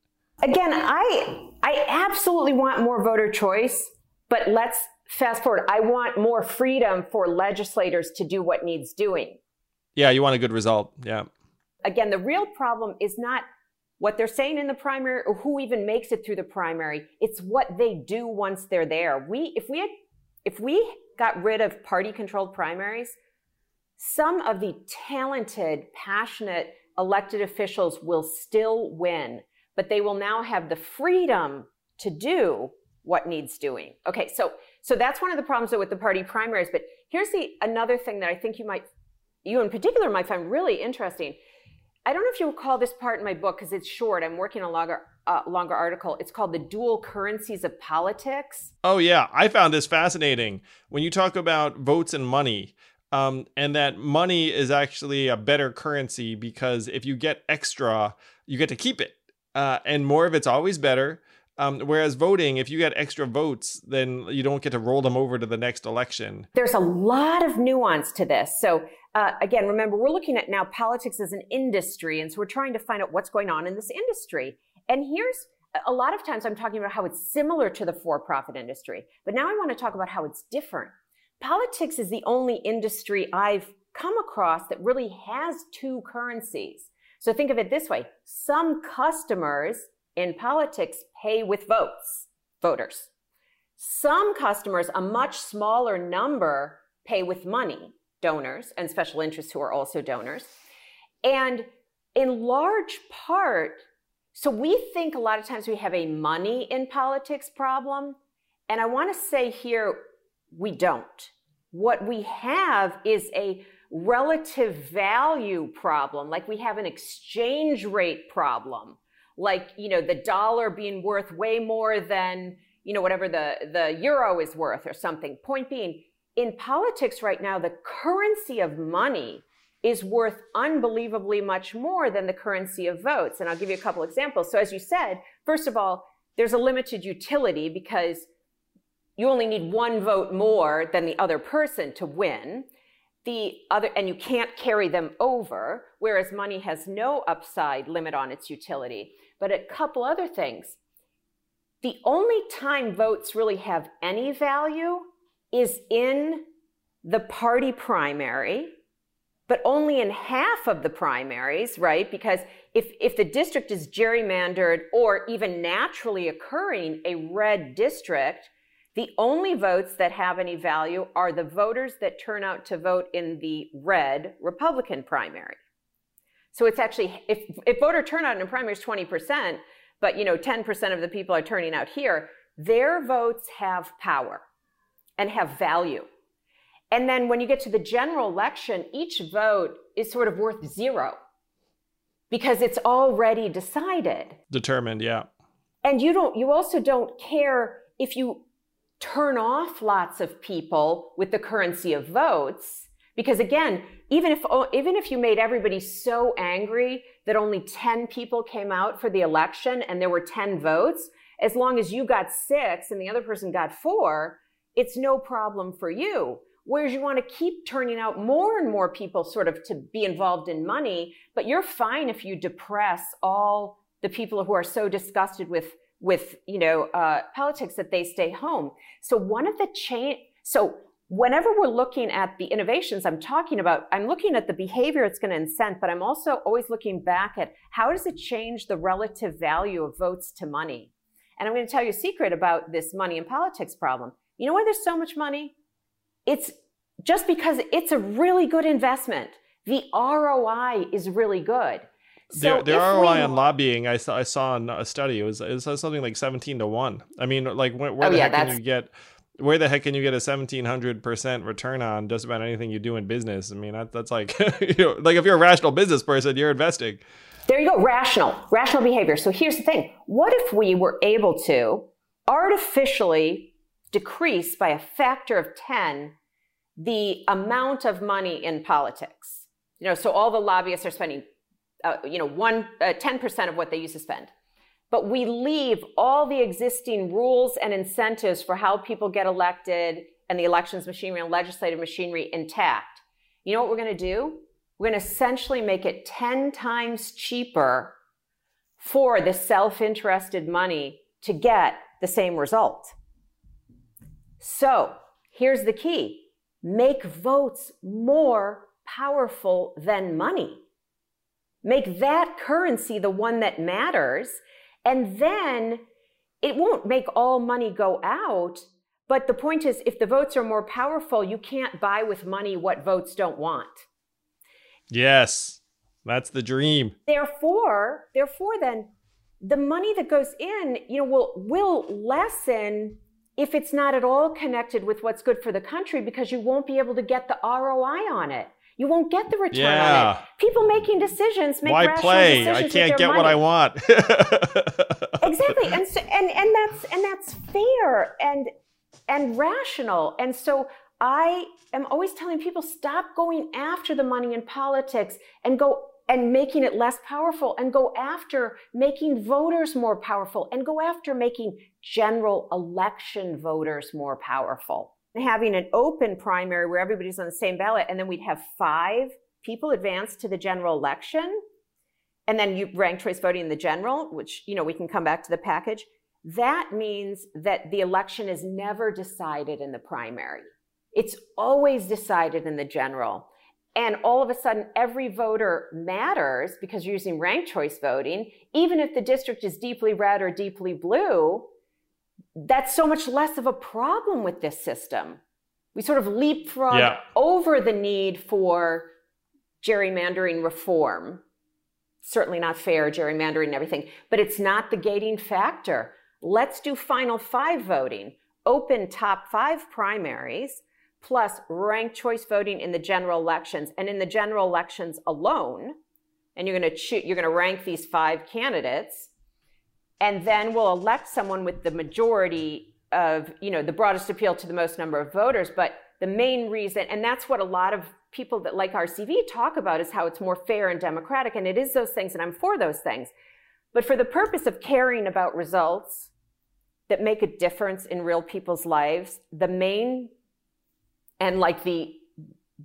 Speaker 1: Again, I I absolutely want more voter choice, but let's fast forward. I want more freedom for legislators to do what needs doing.
Speaker 2: Yeah, you want a good result. Yeah.
Speaker 1: Again, the real problem is not what they're saying in the primary or who even makes it through the primary. It's what they do once they're there. We if we had if we got rid of party controlled primaries, some of the talented, passionate elected officials will still win, but they will now have the freedom to do what needs doing. Okay, so so that's one of the problems with the party primaries. But here's the another thing that I think you might, you in particular, might find really interesting. I don't know if you recall this part in my book because it's short. I'm working on longer uh, longer article. It's called The Dual Currencies of Politics.
Speaker 2: Oh, yeah. I found this fascinating. When you talk about votes and money, um, and that money is actually a better currency because if you get extra, you get to keep it. Uh, and more of it's always better. Um, whereas voting, if you get extra votes, then you don't get to roll them over to the next election.
Speaker 1: There's a lot of nuance to this. So, uh, again, remember, we're looking at now politics as an industry. And so we're trying to find out what's going on in this industry. And here's a lot of times I'm talking about how it's similar to the for profit industry, but now I want to talk about how it's different. Politics is the only industry I've come across that really has two currencies. So think of it this way some customers in politics pay with votes, voters. Some customers, a much smaller number, pay with money, donors and special interests who are also donors. And in large part, so we think a lot of times we have a money in politics problem. And I want to say here, we don't. What we have is a relative value problem, like we have an exchange rate problem, like, you know, the dollar being worth way more than, you know, whatever the, the euro is worth or something. Point being, in politics right now, the currency of money is worth unbelievably much more than the currency of votes. And I'll give you a couple examples. So, as you said, first of all, there's a limited utility because you only need one vote more than the other person to win. The other, and you can't carry them over, whereas money has no upside limit on its utility. But a couple other things. The only time votes really have any value is in the party primary, but only in half of the primaries, right? Because if, if the district is gerrymandered or even naturally occurring a red district, the only votes that have any value are the voters that turn out to vote in the red Republican primary. So it's actually, if, if voter turnout in a primary is 20%, but you know, 10% of the people are turning out here, their votes have power and have value. And then when you get to the general election, each vote is sort of worth zero because it's already decided.
Speaker 2: Determined, yeah.
Speaker 1: And you don't you also don't care if you turn off lots of people with the currency of votes because again, even if even if you made everybody so angry that only 10 people came out for the election and there were 10 votes, as long as you got 6 and the other person got 4, it's no problem for you. Whereas you want to keep turning out more and more people sort of to be involved in money, but you're fine if you depress all the people who are so disgusted with with you know uh, politics that they stay home. So one of the change. So whenever we're looking at the innovations I'm talking about, I'm looking at the behavior it's going to incent, but I'm also always looking back at how does it change the relative value of votes to money. And I'm going to tell you a secret about this money and politics problem. You know why there's so much money? It's just because it's a really good investment. The ROI is really good.
Speaker 2: So the, the ROI we, on lobbying, I saw, I saw in a study, it was, it was something like 17 to 1. I mean, like, where, where oh, the yeah, heck can you get where the heck can you get a 1700% return on just about anything you do in business? I mean, that, that's like, you know, like if you're a rational business person, you're investing.
Speaker 1: There you go, rational, rational behavior. So here's the thing. What if we were able to artificially decrease by a factor of 10 the amount of money in politics. You know, so all the lobbyists are spending, uh, you know, one uh, 10% of what they used to spend. But we leave all the existing rules and incentives for how people get elected and the elections machinery and legislative machinery intact. You know what we're going to do? We're going to essentially make it 10 times cheaper for the self interested money to get the same result. So here's the key make votes more powerful than money. Make that currency the one that matters. And then it won't make all money go out. But the point is, if the votes are more powerful, you can't buy with money what votes don't want.
Speaker 2: Yes, that's the dream.
Speaker 1: Therefore, therefore, then the money that goes in, you know, will will lessen if it's not at all connected with what's good for the country because you won't be able to get the ROI on it. You won't get the return yeah. on it. People making decisions make
Speaker 2: Why play? I can't get
Speaker 1: money.
Speaker 2: what I want.
Speaker 1: exactly, and so, and and that's and that's fair and and rational. And so I am always telling people stop going after the money in politics and go and making it less powerful and go after making voters more powerful and go after making general election voters more powerful. And having an open primary where everybody's on the same ballot, and then we'd have five people advance to the general election, and then you rank choice voting in the general, which you know we can come back to the package. That means that the election is never decided in the primary. It's always decided in the general. And all of a sudden every voter matters because you're using ranked choice voting, even if the district is deeply red or deeply blue, that's so much less of a problem with this system. We sort of leapfrog yeah. over the need for gerrymandering reform. Certainly not fair gerrymandering and everything, but it's not the gating factor. Let's do final five voting, open top five primaries, plus ranked choice voting in the general elections. And in the general elections alone, and you're going to you're going to rank these five candidates, and then we'll elect someone with the majority of, you know, the broadest appeal to the most number of voters. But the main reason, and that's what a lot of people that like RCV talk about, is how it's more fair and democratic. And it is those things, and I'm for those things. But for the purpose of caring about results that make a difference in real people's lives, the main and like the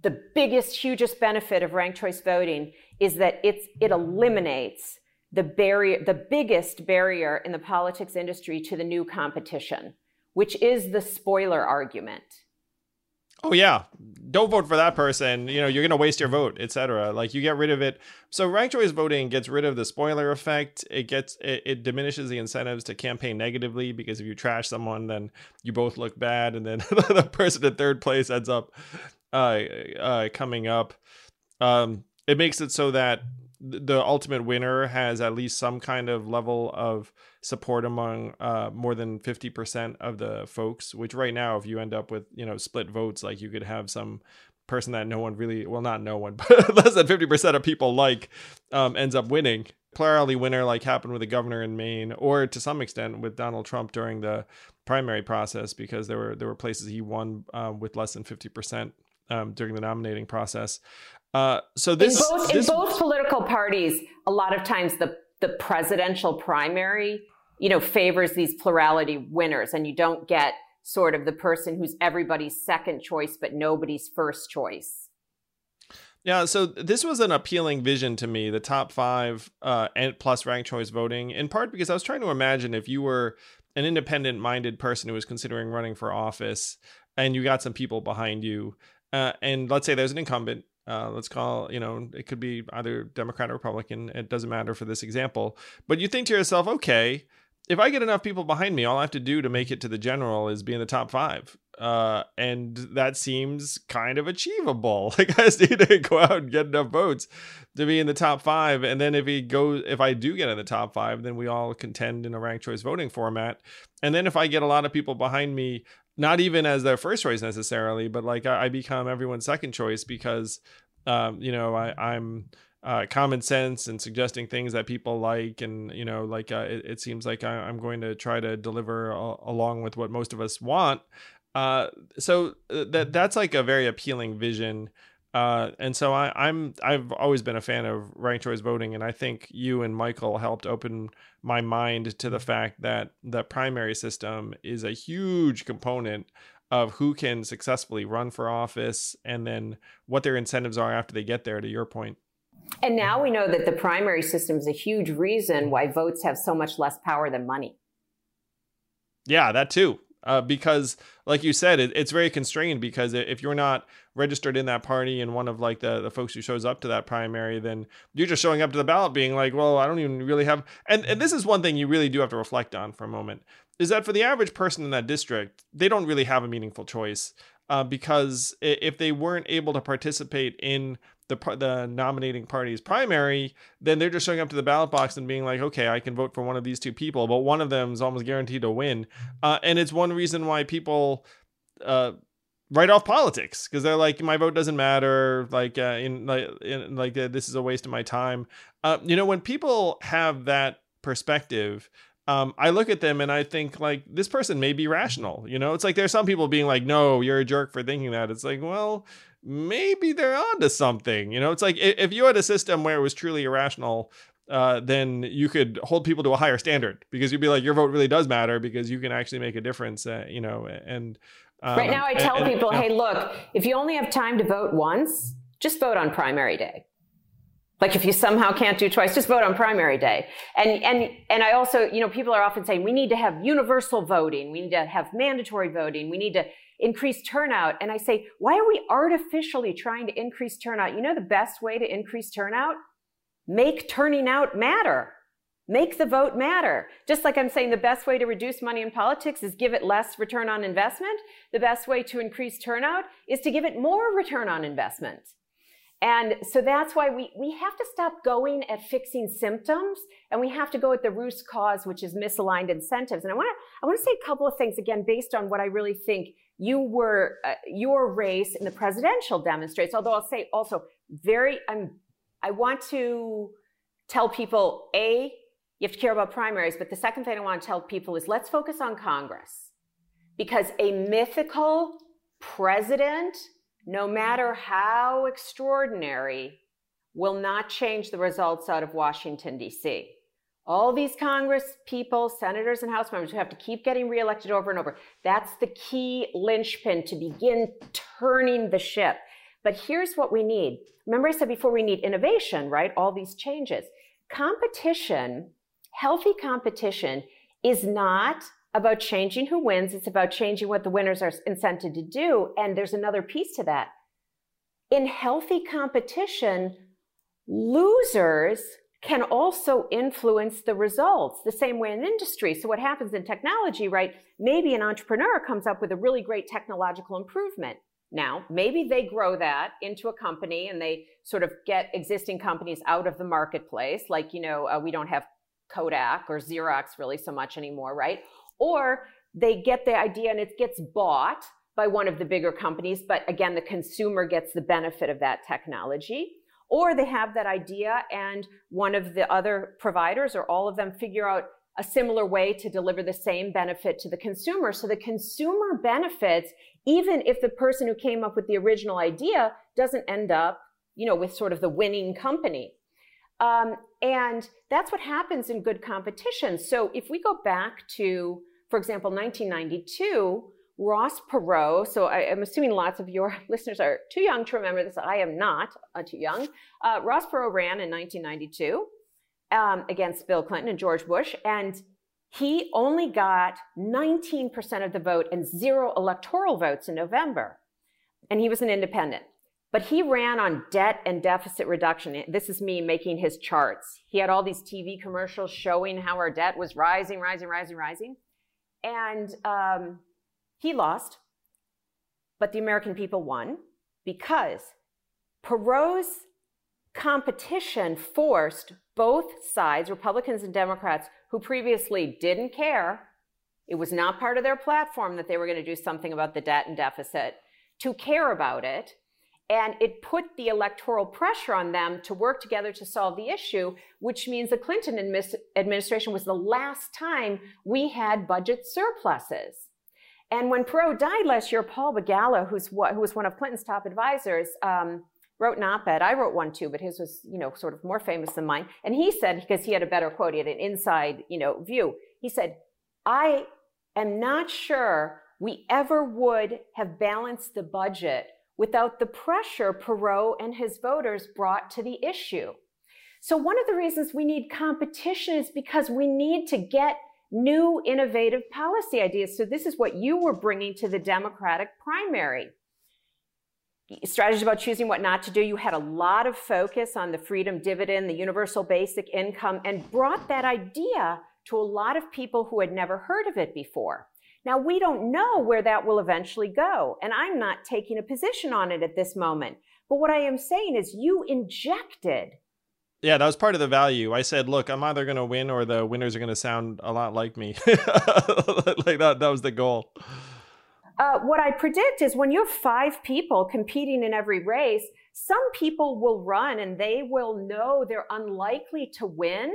Speaker 1: the biggest, hugest benefit of ranked choice voting is that it's it eliminates the barrier, the biggest barrier in the politics industry to the new competition, which is the spoiler argument.
Speaker 2: Oh yeah, don't vote for that person. You know you're gonna waste your vote, etc. Like you get rid of it. So ranked choice voting gets rid of the spoiler effect. It gets it, it diminishes the incentives to campaign negatively because if you trash someone, then you both look bad, and then the person in third place ends up uh, uh, coming up. Um, it makes it so that the ultimate winner has at least some kind of level of support among uh, more than 50% of the folks which right now if you end up with you know split votes like you could have some person that no one really well not no one but less than 50% of people like um, ends up winning. Plurality winner like happened with the governor in maine or to some extent with donald trump during the primary process because there were there were places he won uh, with less than 50% um, during the nominating process uh, so this
Speaker 1: in both,
Speaker 2: this...
Speaker 1: in both political parties, a lot of times the the presidential primary, you know, favors these plurality winners, and you don't get sort of the person who's everybody's second choice but nobody's first choice.
Speaker 2: Yeah, so this was an appealing vision to me, the top five uh, and plus ranked choice voting, in part because I was trying to imagine if you were an independent minded person who was considering running for office and you got some people behind you, uh, and let's say there's an incumbent uh, let's call you know it could be either democrat or republican it doesn't matter for this example. But you think to yourself okay if i get enough people behind me all i have to do to make it to the general is be in the top five. Uh, and that seems kind of achievable. Like i just need to go out and get enough votes to be in the top five. And then if he goes if i do get in the top five then we all contend in a ranked choice voting format. And then if i get a lot of people behind me not even as their first choice necessarily, but like I, I become everyone's second choice because, um, you know, I, am uh, common sense and suggesting things that people like, and you know, like uh, it, it, seems like I, am going to try to deliver a, along with what most of us want. Uh, so uh, that that's like a very appealing vision. Uh, and so I, I'm I've always been a fan of ranked choice voting, and I think you and Michael helped open my mind to the fact that the primary system is a huge component of who can successfully run for office, and then what their incentives are after they get there. To your point.
Speaker 1: And now we know that the primary system is a huge reason why votes have so much less power than money.
Speaker 2: Yeah, that too uh, because like you said it, it's very constrained because if you're not registered in that party and one of like the, the folks who shows up to that primary then you're just showing up to the ballot being like well i don't even really have and, and this is one thing you really do have to reflect on for a moment is that for the average person in that district they don't really have a meaningful choice uh, because if they weren't able to participate in the the nominating party's primary, then they're just showing up to the ballot box and being like, okay, I can vote for one of these two people, but one of them is almost guaranteed to win. Uh, and it's one reason why people uh, write off politics because they're like, my vote doesn't matter. Like, uh, in like, in, like uh, this is a waste of my time. Uh, you know, when people have that perspective. Um, I look at them and I think like this person may be rational. You know, it's like there's some people being like, "No, you're a jerk for thinking that." It's like, well, maybe they're onto something. You know, it's like if you had a system where it was truly irrational, uh, then you could hold people to a higher standard because you'd be like, your vote really does matter because you can actually make a difference. Uh, you know, and
Speaker 1: um, right now I tell and, people, and, hey, look, if you only have time to vote once, just vote on primary day. Like if you somehow can't do twice, just vote on primary day. And and and I also, you know, people are often saying we need to have universal voting, we need to have mandatory voting, we need to increase turnout. And I say, why are we artificially trying to increase turnout? You know the best way to increase turnout? Make turning out matter. Make the vote matter. Just like I'm saying the best way to reduce money in politics is give it less return on investment, the best way to increase turnout is to give it more return on investment. And so that's why we, we have to stop going at fixing symptoms and we have to go at the root cause, which is misaligned incentives. And I want to, I want to say a couple of things again, based on what I really think you were, uh, your race in the presidential demonstrates. Although I'll say also very, I'm, I want to tell people, A, you have to care about primaries. But the second thing I want to tell people is let's focus on Congress because a mythical president no matter how extraordinary, will not change the results out of Washington, D.C. All these Congress people, senators, and House members who have to keep getting reelected over and over, that's the key linchpin to begin turning the ship. But here's what we need. Remember, I said before we need innovation, right? All these changes. Competition, healthy competition, is not about changing who wins. It's about changing what the winners are incented to do. And there's another piece to that. In healthy competition, losers can also influence the results the same way in industry. So what happens in technology, right? Maybe an entrepreneur comes up with a really great technological improvement. Now, maybe they grow that into a company and they sort of get existing companies out of the marketplace. Like, you know, uh, we don't have Kodak or Xerox really so much anymore, right? Or they get the idea and it gets bought by one of the bigger companies, but again, the consumer gets the benefit of that technology. Or they have that idea and one of the other providers or all of them figure out a similar way to deliver the same benefit to the consumer. So the consumer benefits, even if the person who came up with the original idea doesn't end up, you know, with sort of the winning company. Um, and that's what happens in good competition. So if we go back to, for example, 1992, Ross Perot, so I, am assuming lots of your listeners are too young to remember this. I am not uh, too young. Uh, Ross Perot ran in 1992 um, against Bill Clinton and George Bush, and he only got 19% of the vote and zero electoral votes in November. And he was an independent. But he ran on debt and deficit reduction. This is me making his charts. He had all these TV commercials showing how our debt was rising, rising, rising, rising. And um, he lost, but the American people won because Perot's competition forced both sides, Republicans and Democrats, who previously didn't care, it was not part of their platform that they were going to do something about the debt and deficit, to care about it and it put the electoral pressure on them to work together to solve the issue, which means the Clinton administration was the last time we had budget surpluses. And when Perot died last year, Paul Begala, who's who was one of Clinton's top advisors, um, wrote an op-ed. I wrote one too, but his was, you know, sort of more famous than mine. And he said, because he had a better quote, he had an inside, you know, view. He said, I am not sure we ever would have balanced the budget without the pressure Perot and his voters brought to the issue. So one of the reasons we need competition is because we need to get new innovative policy ideas. So this is what you were bringing to the Democratic primary. Strategies about choosing what not to do. You had a lot of focus on the freedom dividend, the universal basic income, and brought that idea to a lot of people who had never heard of it before. Now, we don't know where that will eventually go, and I'm not taking a position on it at this moment. But what I am saying is, you injected.
Speaker 2: Yeah, that was part of the value. I said, look, I'm either going to win or the winners are going to sound a lot like me. like that, that was the goal.
Speaker 1: Uh, what I predict is when you have five people competing in every race, some people will run and they will know they're unlikely to win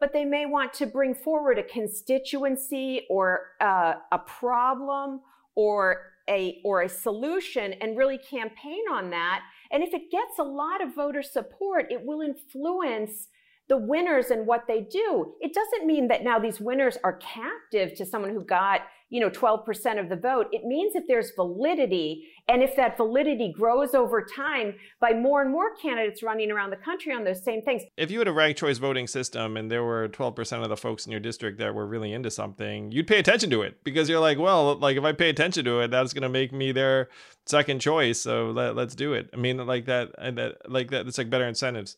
Speaker 1: but they may want to bring forward a constituency or uh, a problem or a or a solution and really campaign on that. And if it gets a lot of voter support, it will influence the winners and what they do. It doesn't mean that now these winners are captive to someone who got, you know 12% of the vote it means if there's validity. And if that validity grows over time by more and more candidates running around the country on those same things.
Speaker 2: If you had a ranked choice voting system and there were 12% of the folks in your district that were really into something you'd pay attention to it because you're like well like if i pay attention to it that's going to make me their second choice. So let, let's do it. I mean like that and that like that it's like better incentives.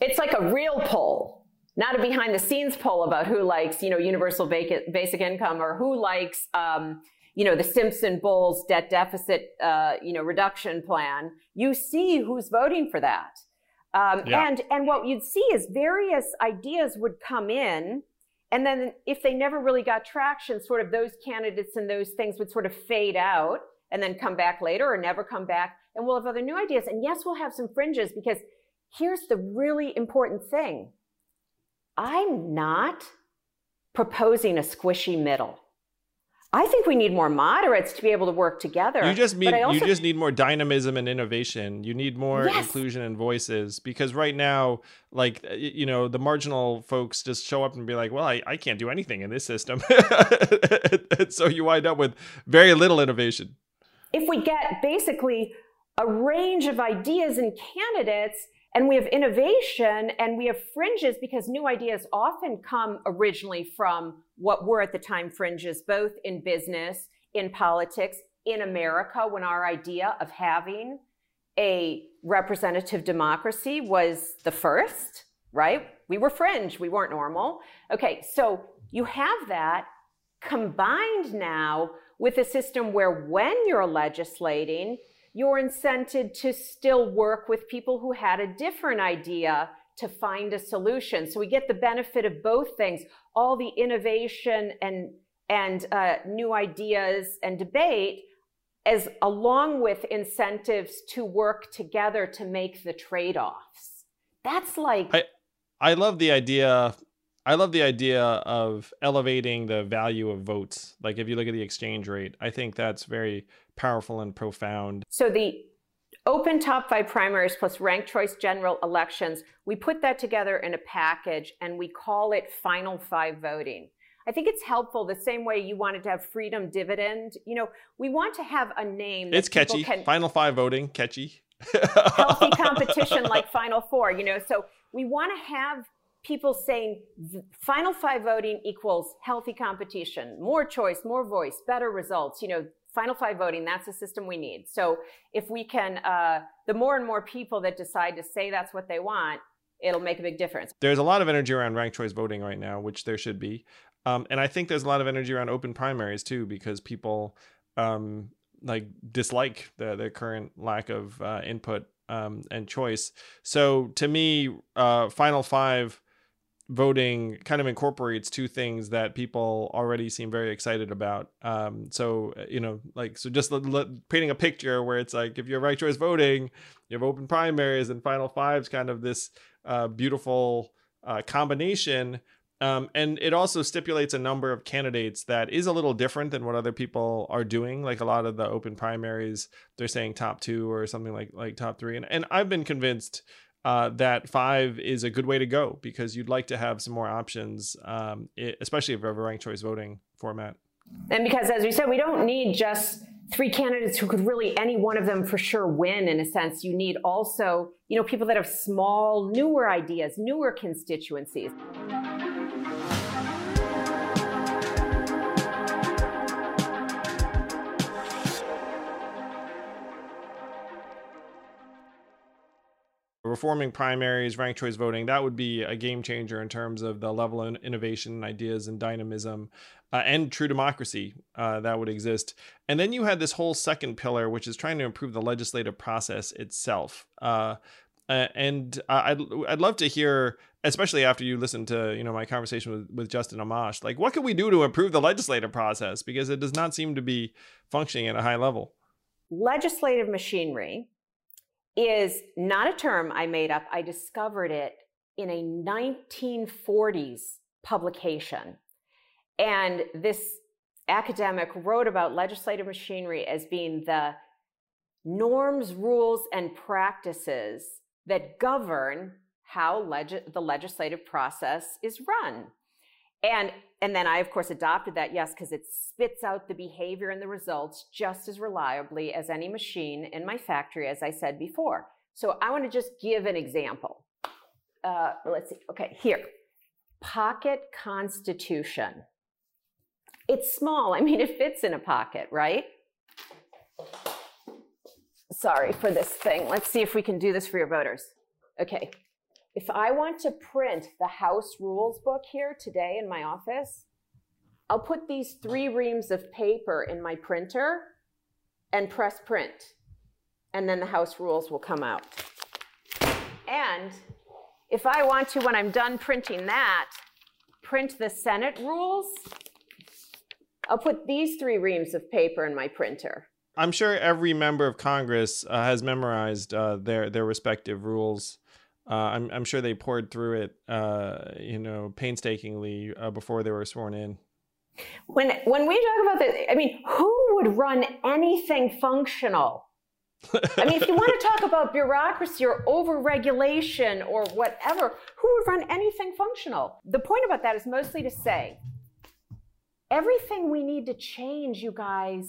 Speaker 1: It's like a real poll not a behind the scenes poll about who likes, you know, universal basic income or who likes, um, you know, the Simpson Bowles debt deficit, uh, you know, reduction plan. You see who's voting for that. Um, yeah. And and what you'd see is various ideas would come in, and then if they never really got traction, sort of those candidates and those things would sort of fade out and then come back later or never come back. And we'll have other new ideas. And yes, we'll have some fringes because here's the really important thing I'm not proposing a squishy middle. I think we need more moderates to be able to work together.
Speaker 2: You just need you just need more dynamism and innovation. You need more yes. inclusion and voices because right now, like you know, the marginal folks just show up and be like, "Well, I, I can't do anything in this system," and so you wind up with very little innovation.
Speaker 1: If we get basically a range of ideas and candidates and we have innovation and we have fringes because new ideas often come originally from what were at the time fringes, both in business, in politics, in America, when our idea of having a representative democracy was the first, right? We were fringe, we weren't normal. Okay, so you have that combined now with a system where when you're legislating, you're incented to still work with people who had a different idea to find a solution. So we get the benefit of both things, all the innovation and and uh, new ideas and debate, as along with incentives to work together to make the trade-offs. That's like
Speaker 2: I, I love the idea I love the idea of elevating the value of votes. Like if you look at the exchange rate, I think that's very powerful and profound.
Speaker 1: So the open top five primaries plus ranked choice general elections, we put that together in a package and we call it final five voting. I think it's helpful the same way you wanted to have freedom dividend. You know, we want to have a name.
Speaker 2: it's catchy. Can... Final five voting, catchy.
Speaker 1: healthy competition like Final Four. You know, so we want to have people saying final five voting equals healthy competition, more choice, more voice, better results. You know, final five voting, that's the system we need. So if we can, uh, the more and more people that decide to say that's what they want, it'll make a big difference.
Speaker 2: There's a lot of energy around ranked choice voting right now, which there should be. Um, and I think there's a lot of energy around open primaries too, because people um, like dislike the, current lack of uh, input um, and choice. So to me, uh, Final Five voting kind of incorporates two things that people already seem very excited about. Um, so uh, you know, like so, just painting a picture where it's like if you're ranked choice voting, you have open primaries, and final fives, kind of this uh, beautiful uh, combination. Um, and it also stipulates a number of candidates that is a little different than what other people are doing. Like a lot of the open primaries, they're saying top two or something like like top three. And and I've been convinced uh, that five is a good way to go because you'd like to have some more options, um, it, especially if you have a ranked choice voting format.
Speaker 1: And because, as we said, we don't need just three candidates who could really any one of them for sure win in a sense. You need also, you know, people that have small, newer ideas, newer constituencies.
Speaker 2: Reforming primaries, ranked choice voting, that would be a game changer in terms of the level of innovation, ideas, and dynamism, uh, and true democracy uh, that would exist. And then you had this whole second pillar, which is trying to improve the legislative process itself. Uh, and I'd I'd love to hear, especially after you listen to you know my conversation with, with Justin Amash, like what can we do to improve the legislative process because it does not seem to be functioning at a high level.
Speaker 1: Legislative machinery is not a term I made up. I discovered it in a 1940s publication. And this academic wrote about legislative machinery as being the norms, rules, and practices that govern how leg- the legislative process is run. And and then I, of course, adopted that, yes, because it spits out the behavior and the results just as reliably as any machine in my factory, as I said before. So I want to just give an example. Uh, let's see. Okay, here. Pocket Constitution. It's small. I mean, it fits in a pocket, right? Sorry for this thing. Let's see if we can do this for your voters. Okay. If I want to print the House Rules book here today in my office, I'll put these three reams of paper in my printer and press print. And then the House Rules will come out. And if I want to, when I'm done printing that, print the Senate rules, I'll put these three reams of paper in my printer.
Speaker 2: I'm sure every member of Congress uh, has memorized uh, their their respective rules. Uh, I'm I'm sure they poured through it, uh, you know, painstakingly uh, before they were sworn in.
Speaker 1: When when we talk about this, I mean, who would run anything functional? I mean, if you want to talk about bureaucracy or overregulation or whatever, who would run anything functional? The point about that is mostly to say everything we need to change, you guys,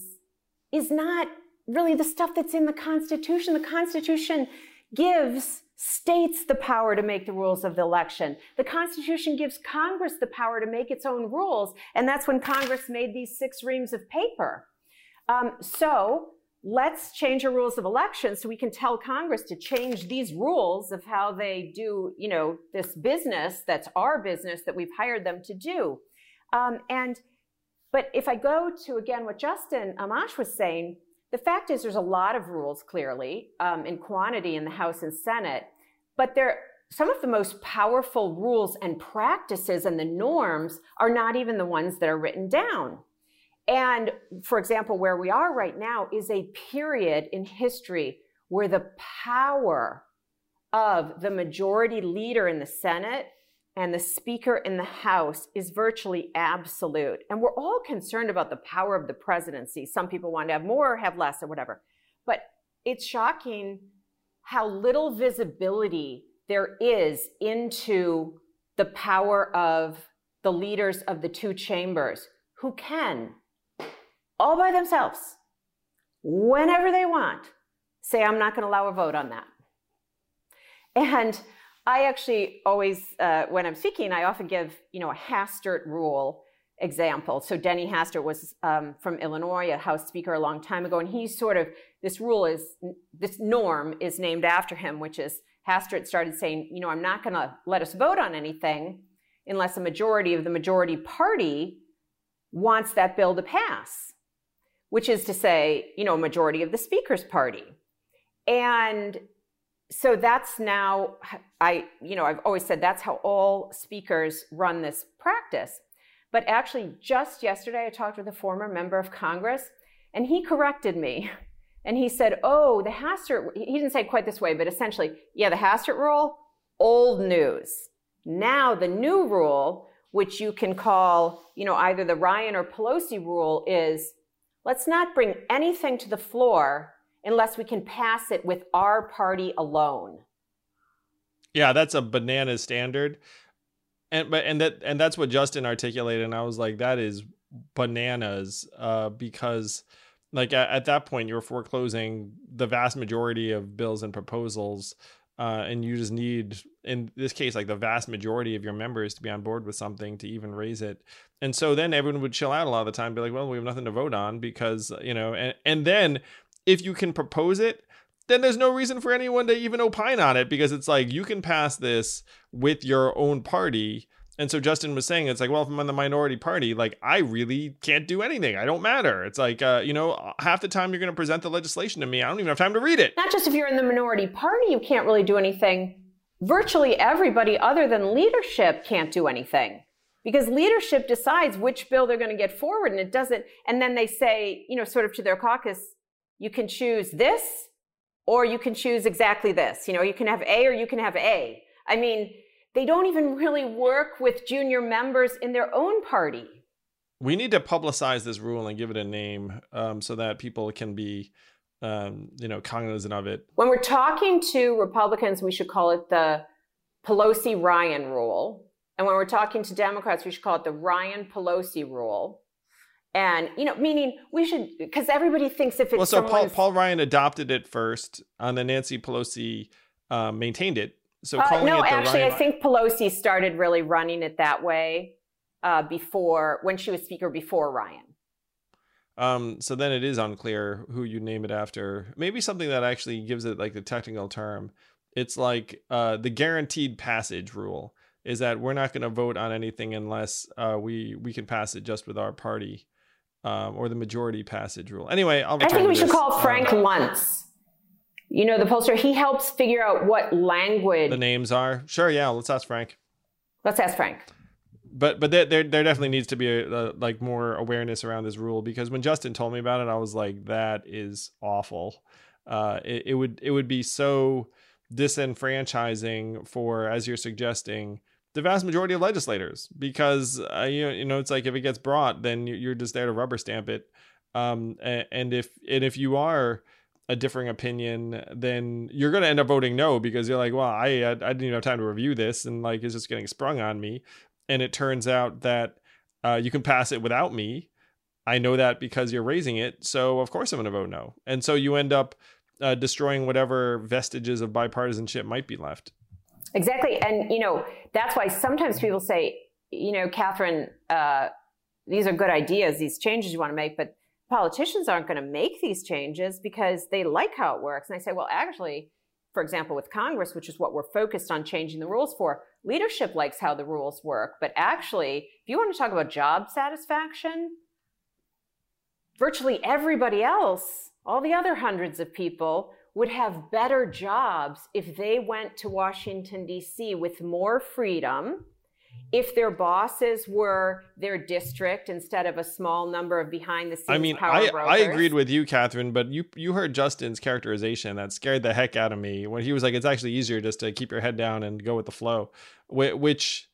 Speaker 1: is not really the stuff that's in the Constitution. The Constitution gives states the power to make the rules of the election. The Constitution gives Congress the power to make its own rules, and that's when Congress made these six reams of paper. Um, so let's change the rules of election so we can tell Congress to change these rules of how they do, you know, this business that's our business that we've hired them to do. Um, and but if I go to again what Justin Amash was saying, the fact is there's a lot of rules clearly um, in quantity in the House and Senate, but there some of the most powerful rules and practices and the norms are not even the ones that are written down. And for example, where we are right now is a period in history where the power of the majority leader in the Senate and the speaker in the House is virtually absolute. And we're all concerned about the power of the presidency. Some people want to have more, have less, or whatever. But it's shocking how little visibility there is into the power of the leaders of the two chambers who can, all by themselves, whenever they want, say, I'm not going to allow a vote on that. And I actually always, uh, when I'm speaking, I often give, you know, a Hastert rule example. So Denny Hastert was um, from Illinois, a House Speaker a long time ago, and he sort of this rule is this norm is named after him, which is Hastert started saying, you know, I'm not going to let us vote on anything unless a majority of the majority party wants that bill to pass, which is to say, you know, a majority of the Speaker's party. And so that's now i you know i've always said that's how all speakers run this practice. But actually just yesterday i talked with a former member of congress and he corrected me. And he said oh the hastert he didn't say it quite this way but essentially yeah the hastert rule old news. Now the new rule which you can call you know either the ryan or pelosi rule is let's not bring anything to the floor unless we can pass it with our party alone.
Speaker 2: Yeah, that's a banana standard. And but and that and that's what Justin articulated and I was like that is bananas uh because like at, at that point you're foreclosing the vast majority of bills and proposals uh, and you just need in this case like the vast majority of your members to be on board with something to even raise it and so then everyone would chill out a lot of the time be like well we have nothing to vote on because you know and and then if you can propose it, then there's no reason for anyone to even opine on it because it's like you can pass this with your own party. And so Justin was saying, it's like, well, if I'm on the minority party, like I really can't do anything. I don't matter. It's like, uh, you know, half the time you're going to present the legislation to me. I don't even have time to read it.
Speaker 1: Not just if you're in the minority party, you can't really do anything. Virtually everybody other than leadership can't do anything because leadership decides which bill they're going to get forward and it doesn't. And then they say, you know, sort of to their caucus, you can choose this or you can choose exactly this. You know, you can have A or you can have A. I mean, they don't even really work with junior members in their own party.
Speaker 2: We need to publicize this rule and give it a name um, so that people can be, um, you know, cognizant of it.
Speaker 1: When we're talking to Republicans, we should call it the Pelosi Ryan rule. And when we're talking to Democrats, we should call it the Ryan Pelosi rule. And you know, meaning we should because everybody thinks if it's
Speaker 2: well, so Paul Paul Ryan adopted it first, and then Nancy Pelosi uh, maintained it. So
Speaker 1: uh, no, actually, Ryan... I think Pelosi started really running it that way uh, before when she was Speaker before Ryan.
Speaker 2: Um, so then it is unclear who you name it after. Maybe something that actually gives it like the technical term. It's like uh, the guaranteed passage rule is that we're not going to vote on anything unless uh, we we can pass it just with our party um, or the majority passage rule. Anyway, I'll
Speaker 1: I think we should
Speaker 2: this.
Speaker 1: call Frank um, Luntz. You know, the pollster, he helps figure out what language
Speaker 2: the names are. Sure, yeah, let's ask Frank.
Speaker 1: Let's ask Frank.
Speaker 2: But but there there, there definitely needs to be a, a, like more awareness around this rule because when Justin told me about it, I was like, that is awful. Uh, it, it would it would be so disenfranchising for, as you're suggesting, the vast majority of legislators because uh, you, you know it's like if it gets brought then you're just there to rubber stamp it. Um, and if and if you are a differing opinion then you're going to end up voting no because you're like well I, I didn't even have time to review this and like it's just getting sprung on me. And it turns out that uh, you can pass it without me. I know that because you're raising it so of course I'm going to vote no. And so you end up uh, destroying whatever vestiges of bipartisanship might be left
Speaker 1: Exactly. And, you know, that's why sometimes people say, you know, Katherine, uh, these are good ideas, these changes you want to make, but politicians aren't going to make these changes because they like how it works. And I say, well, actually, for example, with Congress, which is what we're focused on changing the rules for, leadership likes how the rules work. But actually, if you want to talk about job satisfaction, virtually everybody else, all the other hundreds of people, would have better jobs if they went to Washington, D.C. with more freedom, if their bosses were their district instead of a small number of behind the scenes
Speaker 2: I mean, I, I agreed with you, Katherine, but you you heard Justin's characterization that scared the heck out of me when he was like, it's actually easier just to keep your head down and go with the flow, which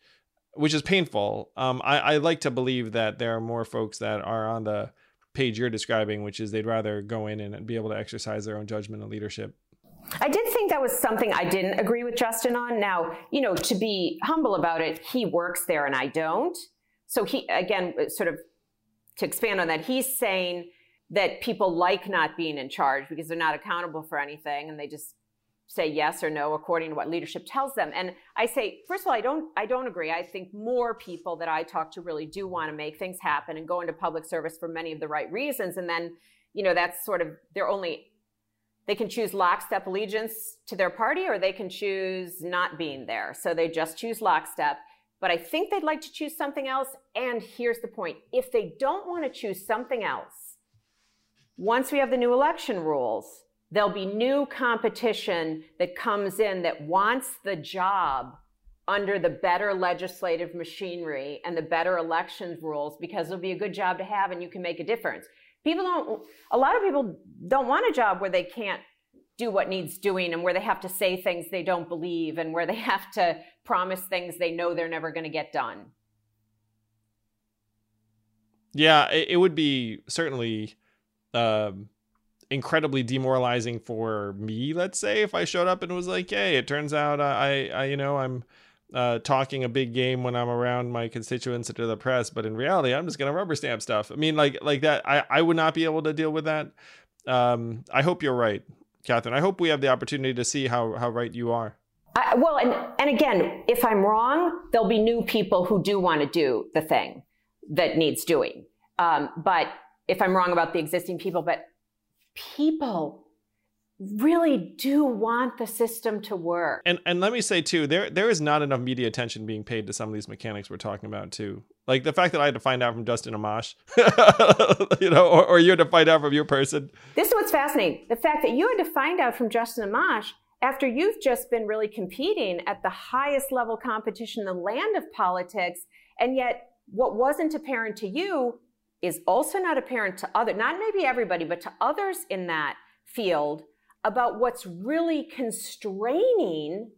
Speaker 2: which is painful. Um, I, I like to believe that there are more folks that are on the page you're describing, which is they'd rather go in and be able to exercise their own judgment and leadership.
Speaker 1: I did think that was something I didn't agree with Justin on. Now, you know, to be humble about it, he works there and I don't. So he, again, sort of to expand on that, he's saying that people like not being in charge because they're not accountable for anything and they just say yes or no according to what leadership tells them. And I say, first of all, I don't I don't agree. I think more people that I talk to really do want to make things happen and go into public service for many of the right reasons. And then, you know, that's sort of they're only they can choose lockstep allegiance to their party or they can choose not being there. So they just choose lockstep. But I think they'd like to choose something else. And here's the point if they don't want to choose something else, once we have the new election rules, There'll be new competition that comes in that wants the job under the better legislative machinery and the better elections rules because it'll be a good job to have and you can make a difference. People don't, a lot of people don't want a job where they can't do what needs doing and where they have to say things they don't believe and where they have to promise things they know they're never going to get done.
Speaker 2: Yeah, it, would be certainly um, incredibly demoralizing for me let's say if i showed up and was like hey it turns out i i you know i'm uh, talking a big game when i'm around my constituents or the press but in reality i'm just gonna rubber stamp stuff. I mean like like that i i would not be able to deal with that. Um i hope you're right katherine. I hope we have the opportunity to see how how right you are.
Speaker 1: I, well and and again if i'm wrong there'll be new people who do want to do the thing that needs doing. Um, but if i'm wrong about the existing people but people really do want the system to work.
Speaker 2: And and let me say too, there there is not enough media attention being paid to some of these mechanics we're talking about too. Like the fact that I had to find out from Justin Amash, you know, or, or you had to find out from your person.
Speaker 1: This is what's fascinating. The fact that you had to find out from Justin Amash after you've just been really competing at the highest level competition in the land of politics, and yet what wasn't apparent to you is also not apparent to other, not maybe everybody, but to others in that field about what's really constraining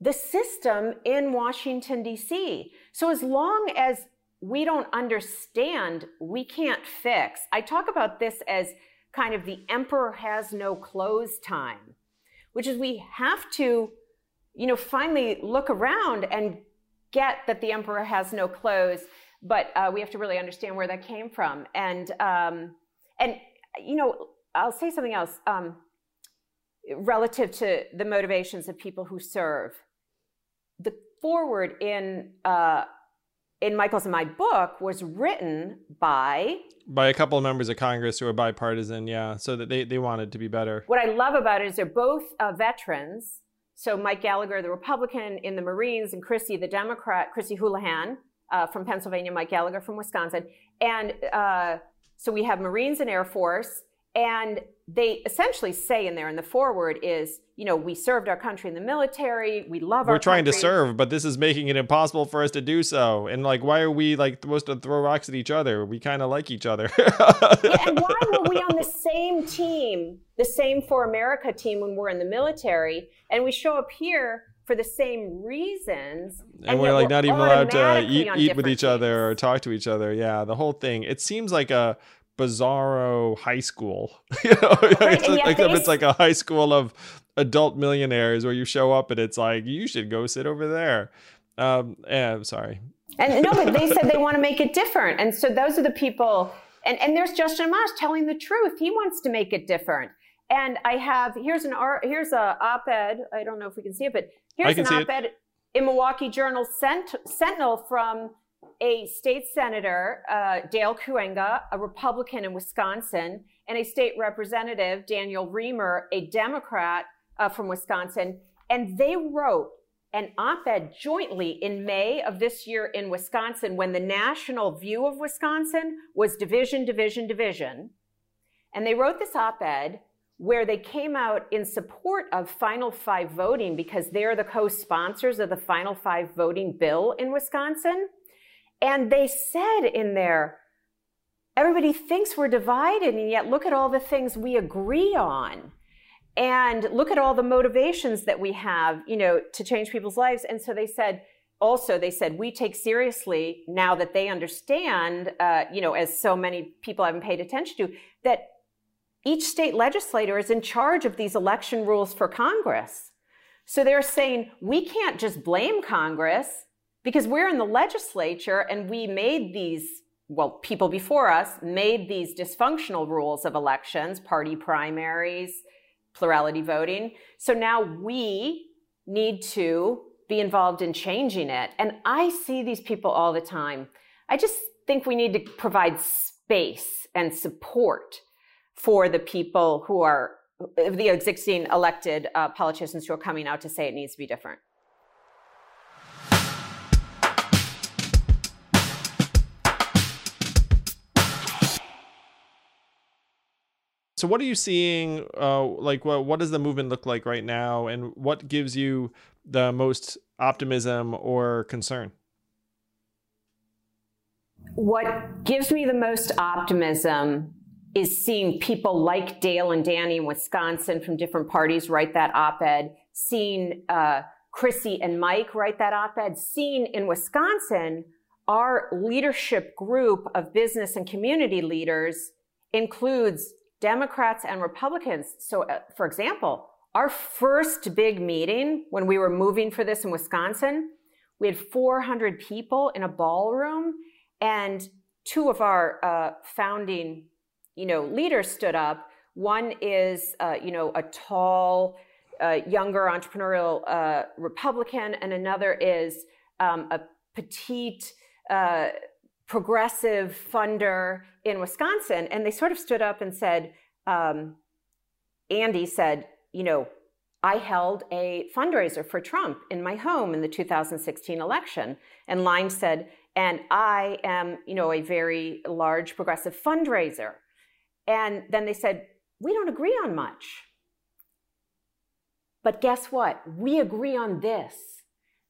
Speaker 1: the system in Washington, D.C. So as long as we don't understand, we can't fix. I talk about this as kind of the emperor has no clothes time, which is we have to, you know, finally look around and get that the emperor has no clothes, but uh, we have to really understand where that came from. And um, and you know, I'll say something else um, relative to the motivations of people who serve. The forward in uh, in Michael's and my book was written by
Speaker 2: by a couple of members of Congress who are bipartisan, yeah, so that they, they wanted to be better.
Speaker 1: What I love about it is they're both uh, veterans. So Mike Gallagher, the Republican in the Marines, and Chrissy, the Democrat, Chrissy Houlihan uh, from Pennsylvania, Mike Gallagher from Wisconsin. And uh, so we have Marines and Air Force, and they essentially say in there in the forward is, you know, we served our country in the military, we love our We're
Speaker 2: trying
Speaker 1: country.
Speaker 2: to serve, but this is making it impossible for us to do so. And like, why are we like supposed to throw rocks at each other? We kind of like each other.
Speaker 1: Yeah, and why were we on the same team, the same for America team when we're in the military, and we show up here for the same reasons,
Speaker 2: and, we're
Speaker 1: yet
Speaker 2: like not even allowed to eat, eat with each other or talk to each other. Yeah, the whole thing. It seems like a bizarro high school. you know,
Speaker 1: and
Speaker 2: like,
Speaker 1: they
Speaker 2: it's like a high school of adult millionaires where you show up and it's like you should go sit over there. Um, yeah, I'm sorry.
Speaker 1: And no, but they said they want to make it different. And so those are the people. And, and there's Justin Amash telling the truth. He wants to make it different. And I have here's an art here's a op-ed. I don't know if we can see it, but here's an op-ed in Milwaukee Journal Sent- Sentinel from a state senator, uh, Dale Kooyenga, a Republican in Wisconsin, and a state representative, Daniel Riemer, a Democrat uh, from Wisconsin. And they wrote an op ed jointly in May of this year in Wisconsin when the national view of Wisconsin was division, division, division. And they wrote this op ed where they came out in support of Final Five voting because they're the co sponsors of the Final Five voting bill in Wisconsin. And they said in there, everybody thinks we're divided, and yet look at all the things we agree on. And look at all the motivations that we have, you know, to change people's lives. And so they said, also, they said, we take seriously now that they understand, uh, you know, as so many people haven't paid attention to, that each state legislator is in charge of these election rules for Congress. So they're saying we can't just blame Congress because we're in the legislature and we made these, well, people before us made these dysfunctional rules of elections, party primaries, plurality voting. So now we need to be involved in changing it. And I see these people all the time. I just think we need to provide space and support for the people who are the existing elected uh, politicians who are coming out to say it needs to be different.
Speaker 2: So, what are you seeing? Uh, like, what what does the movement look like right now, and what gives you the most optimism or concern?
Speaker 1: What gives me the most optimism is seeing people like Dale and Danny in Wisconsin from different parties write that op-ed, seeing uh, Chrissy and Mike write that op-ed, seeing in Wisconsin our leadership group of business and community leaders includes Democrats and Republicans. So, uh, for example, our first big meeting when we were moving for this in Wisconsin, we had 400 people in a ballroom, and two of our uh, founding, you know, leaders stood up. One is, uh, you know, a tall, uh, younger entrepreneurial uh, Republican, and another is um, a petite, uh, progressive funder in Wisconsin. And they sort of stood up and said, um, Andy said, you know, I held a fundraiser for Trump in my home in the 2016 election. And Line said, and I am, you know, a very large progressive fundraiser. And then they said, we don't agree on much. But guess what? We agree on this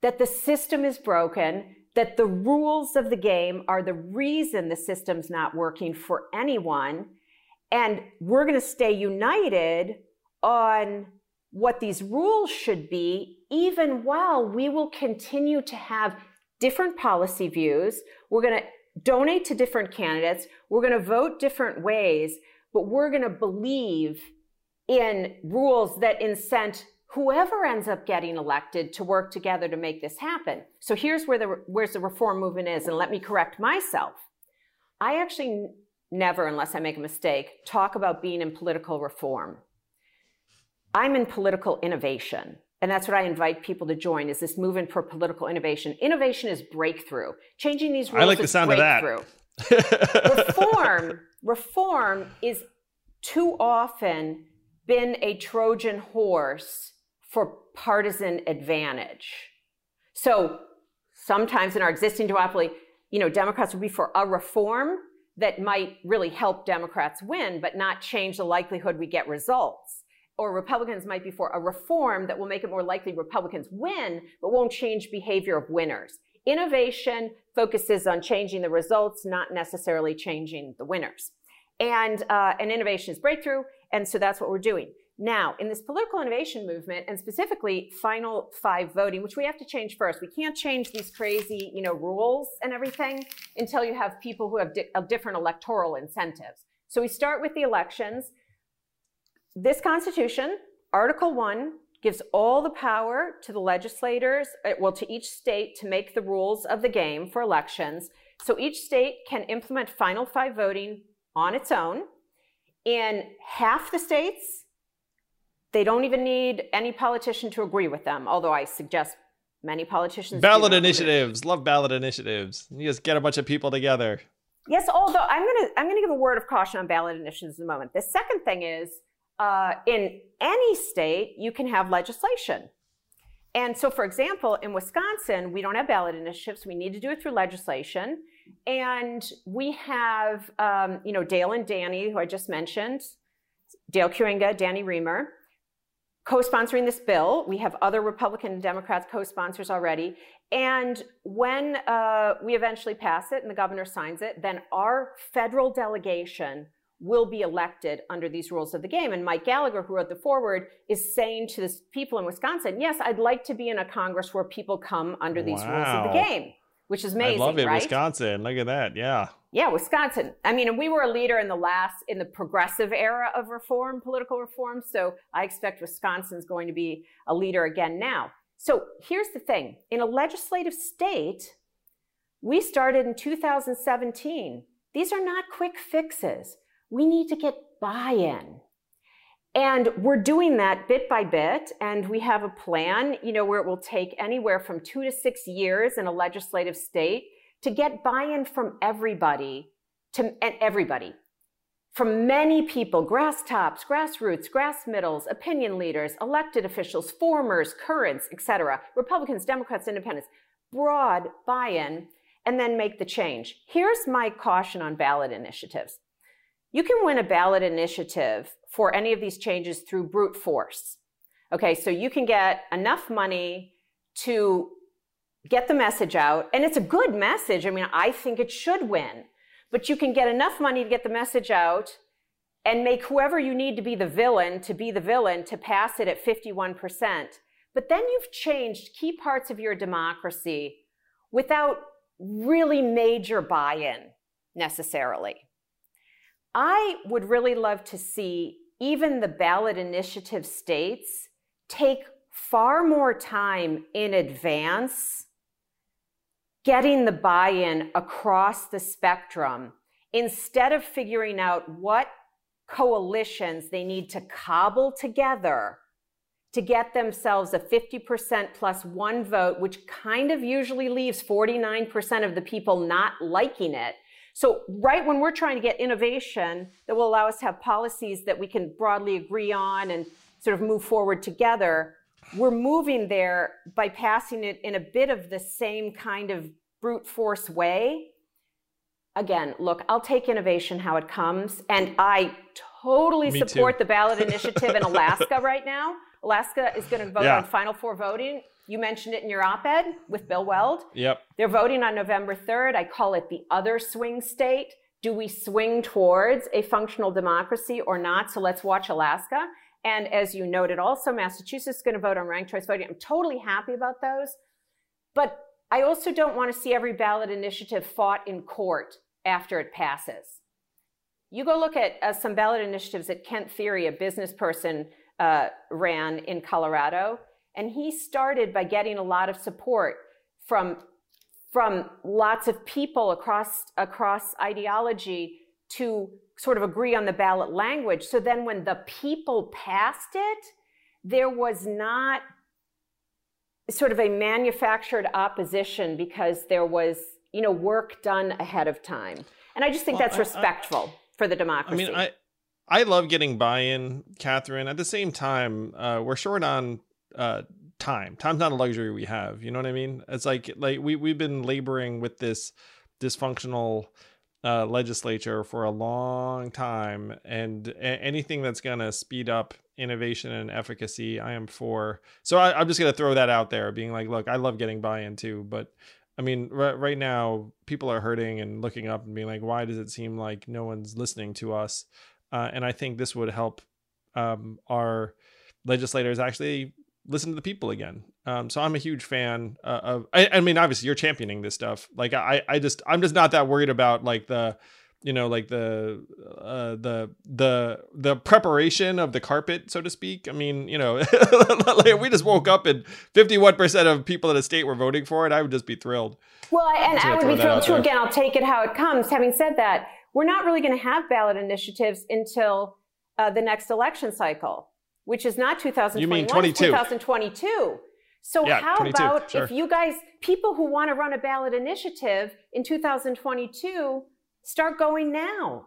Speaker 1: that the system is broken, that the rules of the game are the reason the system's not working for anyone. And we're going to stay united on what these rules should be, even while we will continue to have different policy views. We're going to donate to different candidates. We're going to vote different ways, but we're going to believe in rules that incent whoever ends up getting elected to work together to make this happen. So here's where the where's the reform movement is, and let me correct myself. I actually never, unless I make a mistake, talk about being in political reform. I'm in political innovation. And that's what I invite people to join is this movement for political innovation. Innovation is breakthrough. Changing these rules
Speaker 2: I like the sound
Speaker 1: breakthrough.
Speaker 2: of that.
Speaker 1: reform, reform is too often been a Trojan horse for partisan advantage. So sometimes in our existing duopoly, you know, Democrats would be for a reform that might really help Democrats win, but not change the likelihood we get results. Or Republicans might be for a reform that will make it more likely Republicans win, but won't change behavior of winners. Innovation focuses on changing the results, not necessarily changing the winners. And, uh, innovation is breakthrough, and so that's what we're doing. Now, in this political innovation movement, and specifically final five voting, which we have to change first, we can't change these crazy, you know, rules and everything until you have people who have di- different electoral incentives. So we start with the elections. This Constitution, Article One, gives all the power to the legislators, uh, well, to each state to make the rules of the game for elections. So each state can implement final five voting on its own. In half the states, they don't even need any politician to agree with them, although I suggest many politicians.
Speaker 2: Ballot initiatives. Love ballot initiatives. You just get a bunch of people together.
Speaker 1: Yes, although I'm gonna I'm gonna give a word of caution on ballot initiatives in a moment. The second thing is uh, in any state you can have legislation. And so, for example, in Wisconsin, we don't have ballot initiatives. We need to do it through legislation. And we have, um, you know, Dale and Danny, who I just mentioned, Dale Kooyenga, Danny Riemer, co-sponsoring this bill. We have other Republican and Democrats co-sponsors already. And when uh, we eventually pass it and the governor signs it, then our federal delegation will be elected under these rules of the game. And Mike Gallagher, who wrote the foreword, is saying to the people in Wisconsin, yes, I'd like to be in a Congress where people come under these wow. rules of the game which is amazing.
Speaker 2: I love it,
Speaker 1: right?
Speaker 2: Wisconsin. Look at that. Yeah.
Speaker 1: Yeah, Wisconsin. I mean, we were a leader in the last in the progressive era of reform, political reform. So I expect Wisconsin's going to be a leader again now. So here's the thing: in a legislative state, we started in 2017. These are not quick fixes. We need to get buy-in. And we're doing that bit by bit, and we have a plan, you know, where it will take anywhere from two to six years in a legislative state to get buy-in from everybody, to and everybody, from many people, grass tops, grassroots, grass middles, opinion leaders, elected officials, formers, currents, etc., Republicans, Democrats, Independents, broad buy-in, and then make the change. Here's my caution on ballot initiatives. You can win a ballot initiative for any of these changes through brute force. Okay, so you can get enough money to get the message out, and it's a good message. I mean, I think it should win, but you can get enough money to get the message out and make whoever you need to be the villain to be the villain to pass it at 51%. But then you've changed key parts of your democracy without really major buy in necessarily. I would really love to see even the ballot initiative states take far more time in advance getting the buy in across the spectrum instead of figuring out what coalitions they need to cobble together to get themselves a 50% plus one vote, which kind of usually leaves 49% of the people not liking it. So, right when we're trying to get innovation that will allow us to have policies that we can broadly agree on and sort of move forward together, we're moving there by passing it in a bit of the same kind of brute force way. Again, look, I'll take innovation how it comes. And I totally Me support too. the ballot initiative in Alaska right now. Alaska is going to vote yeah. on Final Four voting. You mentioned it in your op ed with Bill Weld.
Speaker 2: Yep.
Speaker 1: They're voting on November 3rd. I call it the other swing state. Do we swing towards a functional democracy or not? So let's watch Alaska. And as you noted, also, Massachusetts is going to vote on ranked choice voting. I'm totally happy about those. But I also don't want to see every ballot initiative fought in court after it passes. You go look at uh, some ballot initiatives that Kent Thiry, a business person uh, ran in Colorado, and he started by getting a lot of support from from lots of people across across ideology to sort of agree on the ballot language. So then, when the people passed it, there was not sort of a manufactured opposition because there was you know work done ahead of time. And i just think well, that's I, respectful I, for the democracy.
Speaker 2: I mean i i love getting buy-in katherine. At the same time uh, we're short on uh, time. Time's not a luxury we have you know what i mean? It's like like we, we've been laboring with this dysfunctional uh, legislature for a long time and a- anything that's going to speed up innovation and efficacy i am for. So I, am just going to throw that out there being like look i love getting buy-in too but i mean r- right now people are hurting and looking up and being like why does it seem like no one's listening to us? Uh, and i think this would help um, our legislators actually listen to the people again. Um, so i'm a huge fan uh, of I, I mean obviously you're championing this stuff. Like i i just i'm just not that worried about like the you know like the uh the the the preparation of the carpet so to speak. I mean you know like we just woke up and 51% of people in the state were voting for it i would just be thrilled.
Speaker 1: Well I, and i would be thrilled too. again i'll take it how it comes. Having said that we're not really going to have ballot initiatives until uh, the next election cycle which is not 2021
Speaker 2: you mean 22
Speaker 1: 2022 so yeah, how about sure. if you guys people who want to run a ballot initiative in 2022 Start going now.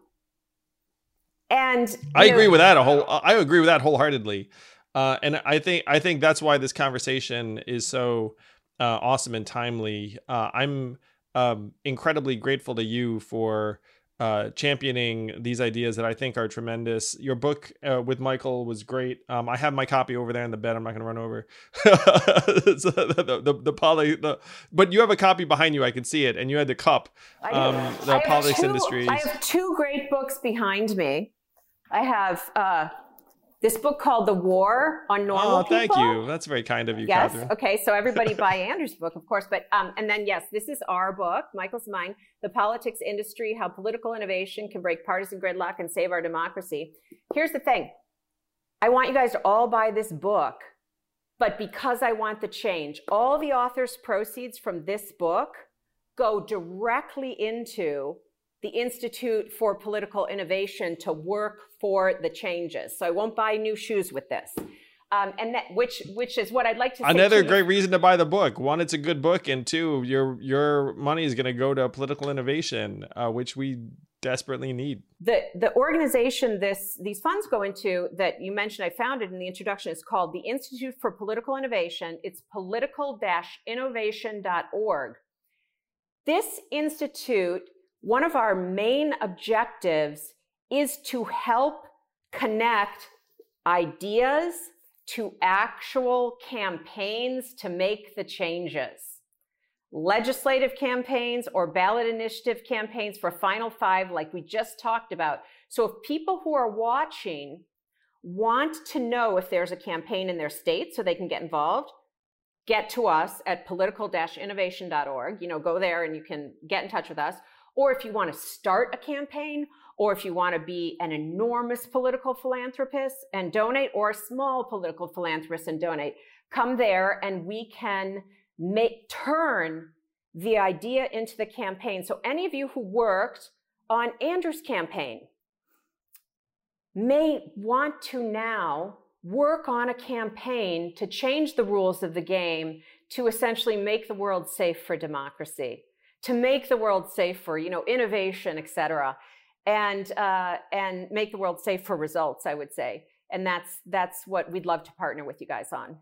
Speaker 1: And
Speaker 2: I know, agree with that a whole I agree with that wholeheartedly. Uh, and I think I think that's why this conversation is so uh, awesome and timely. Uh, I'm um, incredibly grateful to you for uh, championing these ideas that I think are tremendous. Your book uh, with Michael was great. Um, I have my copy over there in the bed. I'm not going to run over. the, the, the, poly, the, but you have a copy behind you. I can see it, and you had the cup. Um, the politics
Speaker 1: two,
Speaker 2: industries.
Speaker 1: I have two great books behind me. I have uh, this book called The War on Normal
Speaker 2: Oh, thank
Speaker 1: People.
Speaker 2: you. That's very kind of you,
Speaker 1: yes.
Speaker 2: Katherine.
Speaker 1: Okay, so everybody buy Andrew's book, of course. But um, and then yes, this is our book, Michael's mine, The Politics Industry: How Political Innovation Can Break Partisan Gridlock and Save Our Democracy. Here's the thing. I want you guys to all buy this book, but because I want the change, all the author's proceeds from this book go directly into the Institute for Political Innovation to work for the changes. So I won't buy new shoes with this. Um, and that which which is what I'd like to.
Speaker 2: Another great reason to buy the book. One, it's a good book, and two, your your money is going to go to political innovation, uh, which we desperately need.
Speaker 1: The the organization this these funds go into that you mentioned I founded in the introduction is called the Institute for Political Innovation. It's political-innovation.org. This institute one of our main objectives is to help connect ideas to actual campaigns to make the changes. Legislative campaigns or ballot initiative campaigns for Final Five, like we just talked about. So, if people who are watching want to know if there's a campaign in their state so they can get involved, get to us at political innovation.org. You know, go there and you can get in touch with us or if you want to start a campaign, or if you want to be an enormous political philanthropist and donate, or a small political philanthropist and donate, come there and we can make turn the idea into the campaign. So any of you who worked on Andrew's campaign may want to now work on a campaign to change the rules of the game to essentially make the world safe for democracy to make the world safer, you know, innovation, et cetera, and, uh, and make the world safe for results, I would say. And that's, that's what we'd love to partner with you guys on.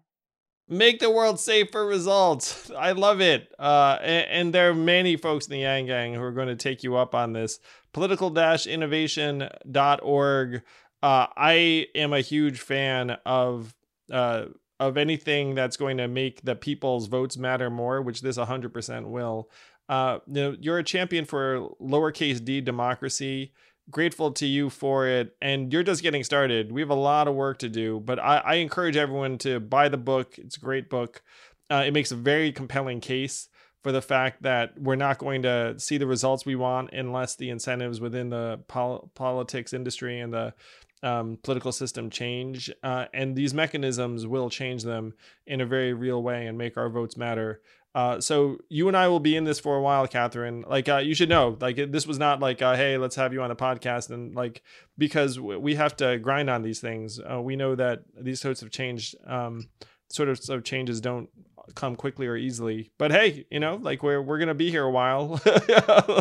Speaker 2: Make the world safe for results. I love it. Uh, and, and, there are many folks in the Yang Gang who are going to take you up on this. Political innovation.org. Uh, I am a huge fan of uh, of anything that's going to make the people's votes matter more, which this 100% will. Uh, you know, you're a champion for lowercase d democracy. Grateful to you for it, and you're just getting started. We have a lot of work to do, but I, I encourage everyone to buy the book. It's a great book. Uh, it makes a very compelling case for the fact that we're not going to see the results we want unless the incentives within the pol- politics industry and the um, political system change, uh, and these mechanisms will change them in a very real way and make our votes matter. Uh, so you and I will be in this for a while, Katherine. Like uh, you should know, like this was not like, uh, hey, let's have you on a podcast, and like because we have to grind on these things. Uh, we know that these sorts of changed um, sort of, changes don't come quickly or easily. But hey, you know, like we're we're gonna be here a while.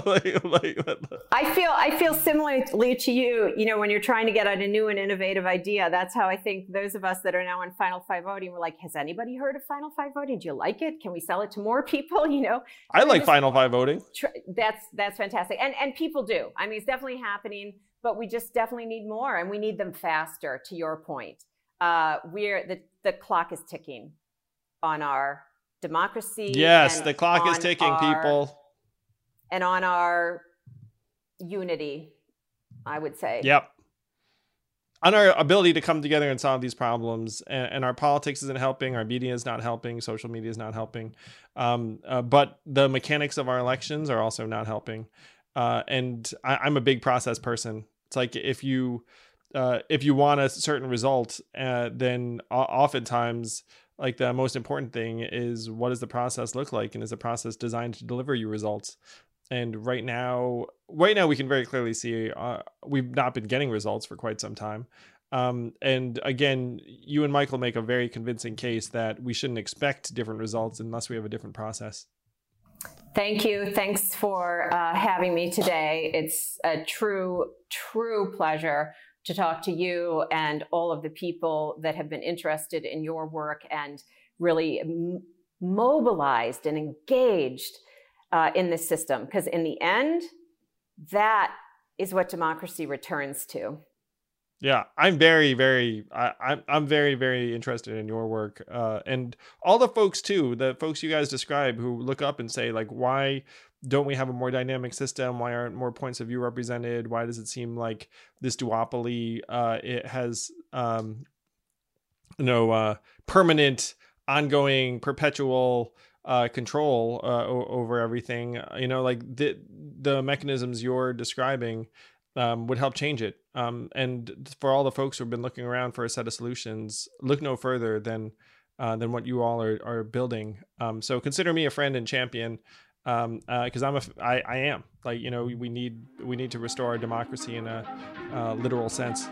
Speaker 2: like,
Speaker 1: like, I feel I feel similarly to you. You know, when you're trying to get at a new and innovative idea, that's how I think those of us that are now in Final Five voting, we're like, has anybody heard of Final Five voting? Do you like it? Can we sell it to more people? You know,
Speaker 2: I like Final Five voting.
Speaker 1: That's that's fantastic, and and people do. I mean, it's definitely happening, but we just definitely need more, and we need them faster. To your point, uh, we're the the clock is ticking on our democracy.
Speaker 2: Yes, the clock is ticking, our, people.
Speaker 1: And on our unity, I would say.
Speaker 2: Yep. On our ability to come together and solve these problems, and, and our politics isn't helping, our media is not helping, social media is not helping, um, uh, but the mechanics of our elections are also not helping. Uh, and I, am a big process person. It's like if you uh, if you want a certain result, uh, then oftentimes like the most important thing is what does the process look like and is the process designed to deliver you results and right now right now we can very clearly see uh, we've not been getting results for quite some time um, and again you and michael make a very convincing case that we shouldn't expect different results unless we have a different process
Speaker 1: Thank you. Thanks for uh, having me today. It's a true, true pleasure to talk to you and all of the people that have been interested in your work and really m- mobilized and engaged uh, in this system. Because in the end, that is what democracy returns to.
Speaker 2: Yeah, I'm very, very, I, I'm, I'm very, very interested in your work, uh, and all the folks too, the folks you guys describe who look up and say like, why don't we have a more dynamic system? Why aren't more points of view represented? Why does it seem like this duopoly uh, it has um, you know uh, permanent, ongoing, perpetual uh, control uh, o- over everything? You know, like the the mechanisms you're describing um, would help change it. Um, and for all the folks who've been looking around for a set of solutions, look no further than uh, than what you all are, are building. Um, so consider me a friend and champion um because uh, i'm a I, I am. Like you know we need we need to restore our democracy in a uh, literal sense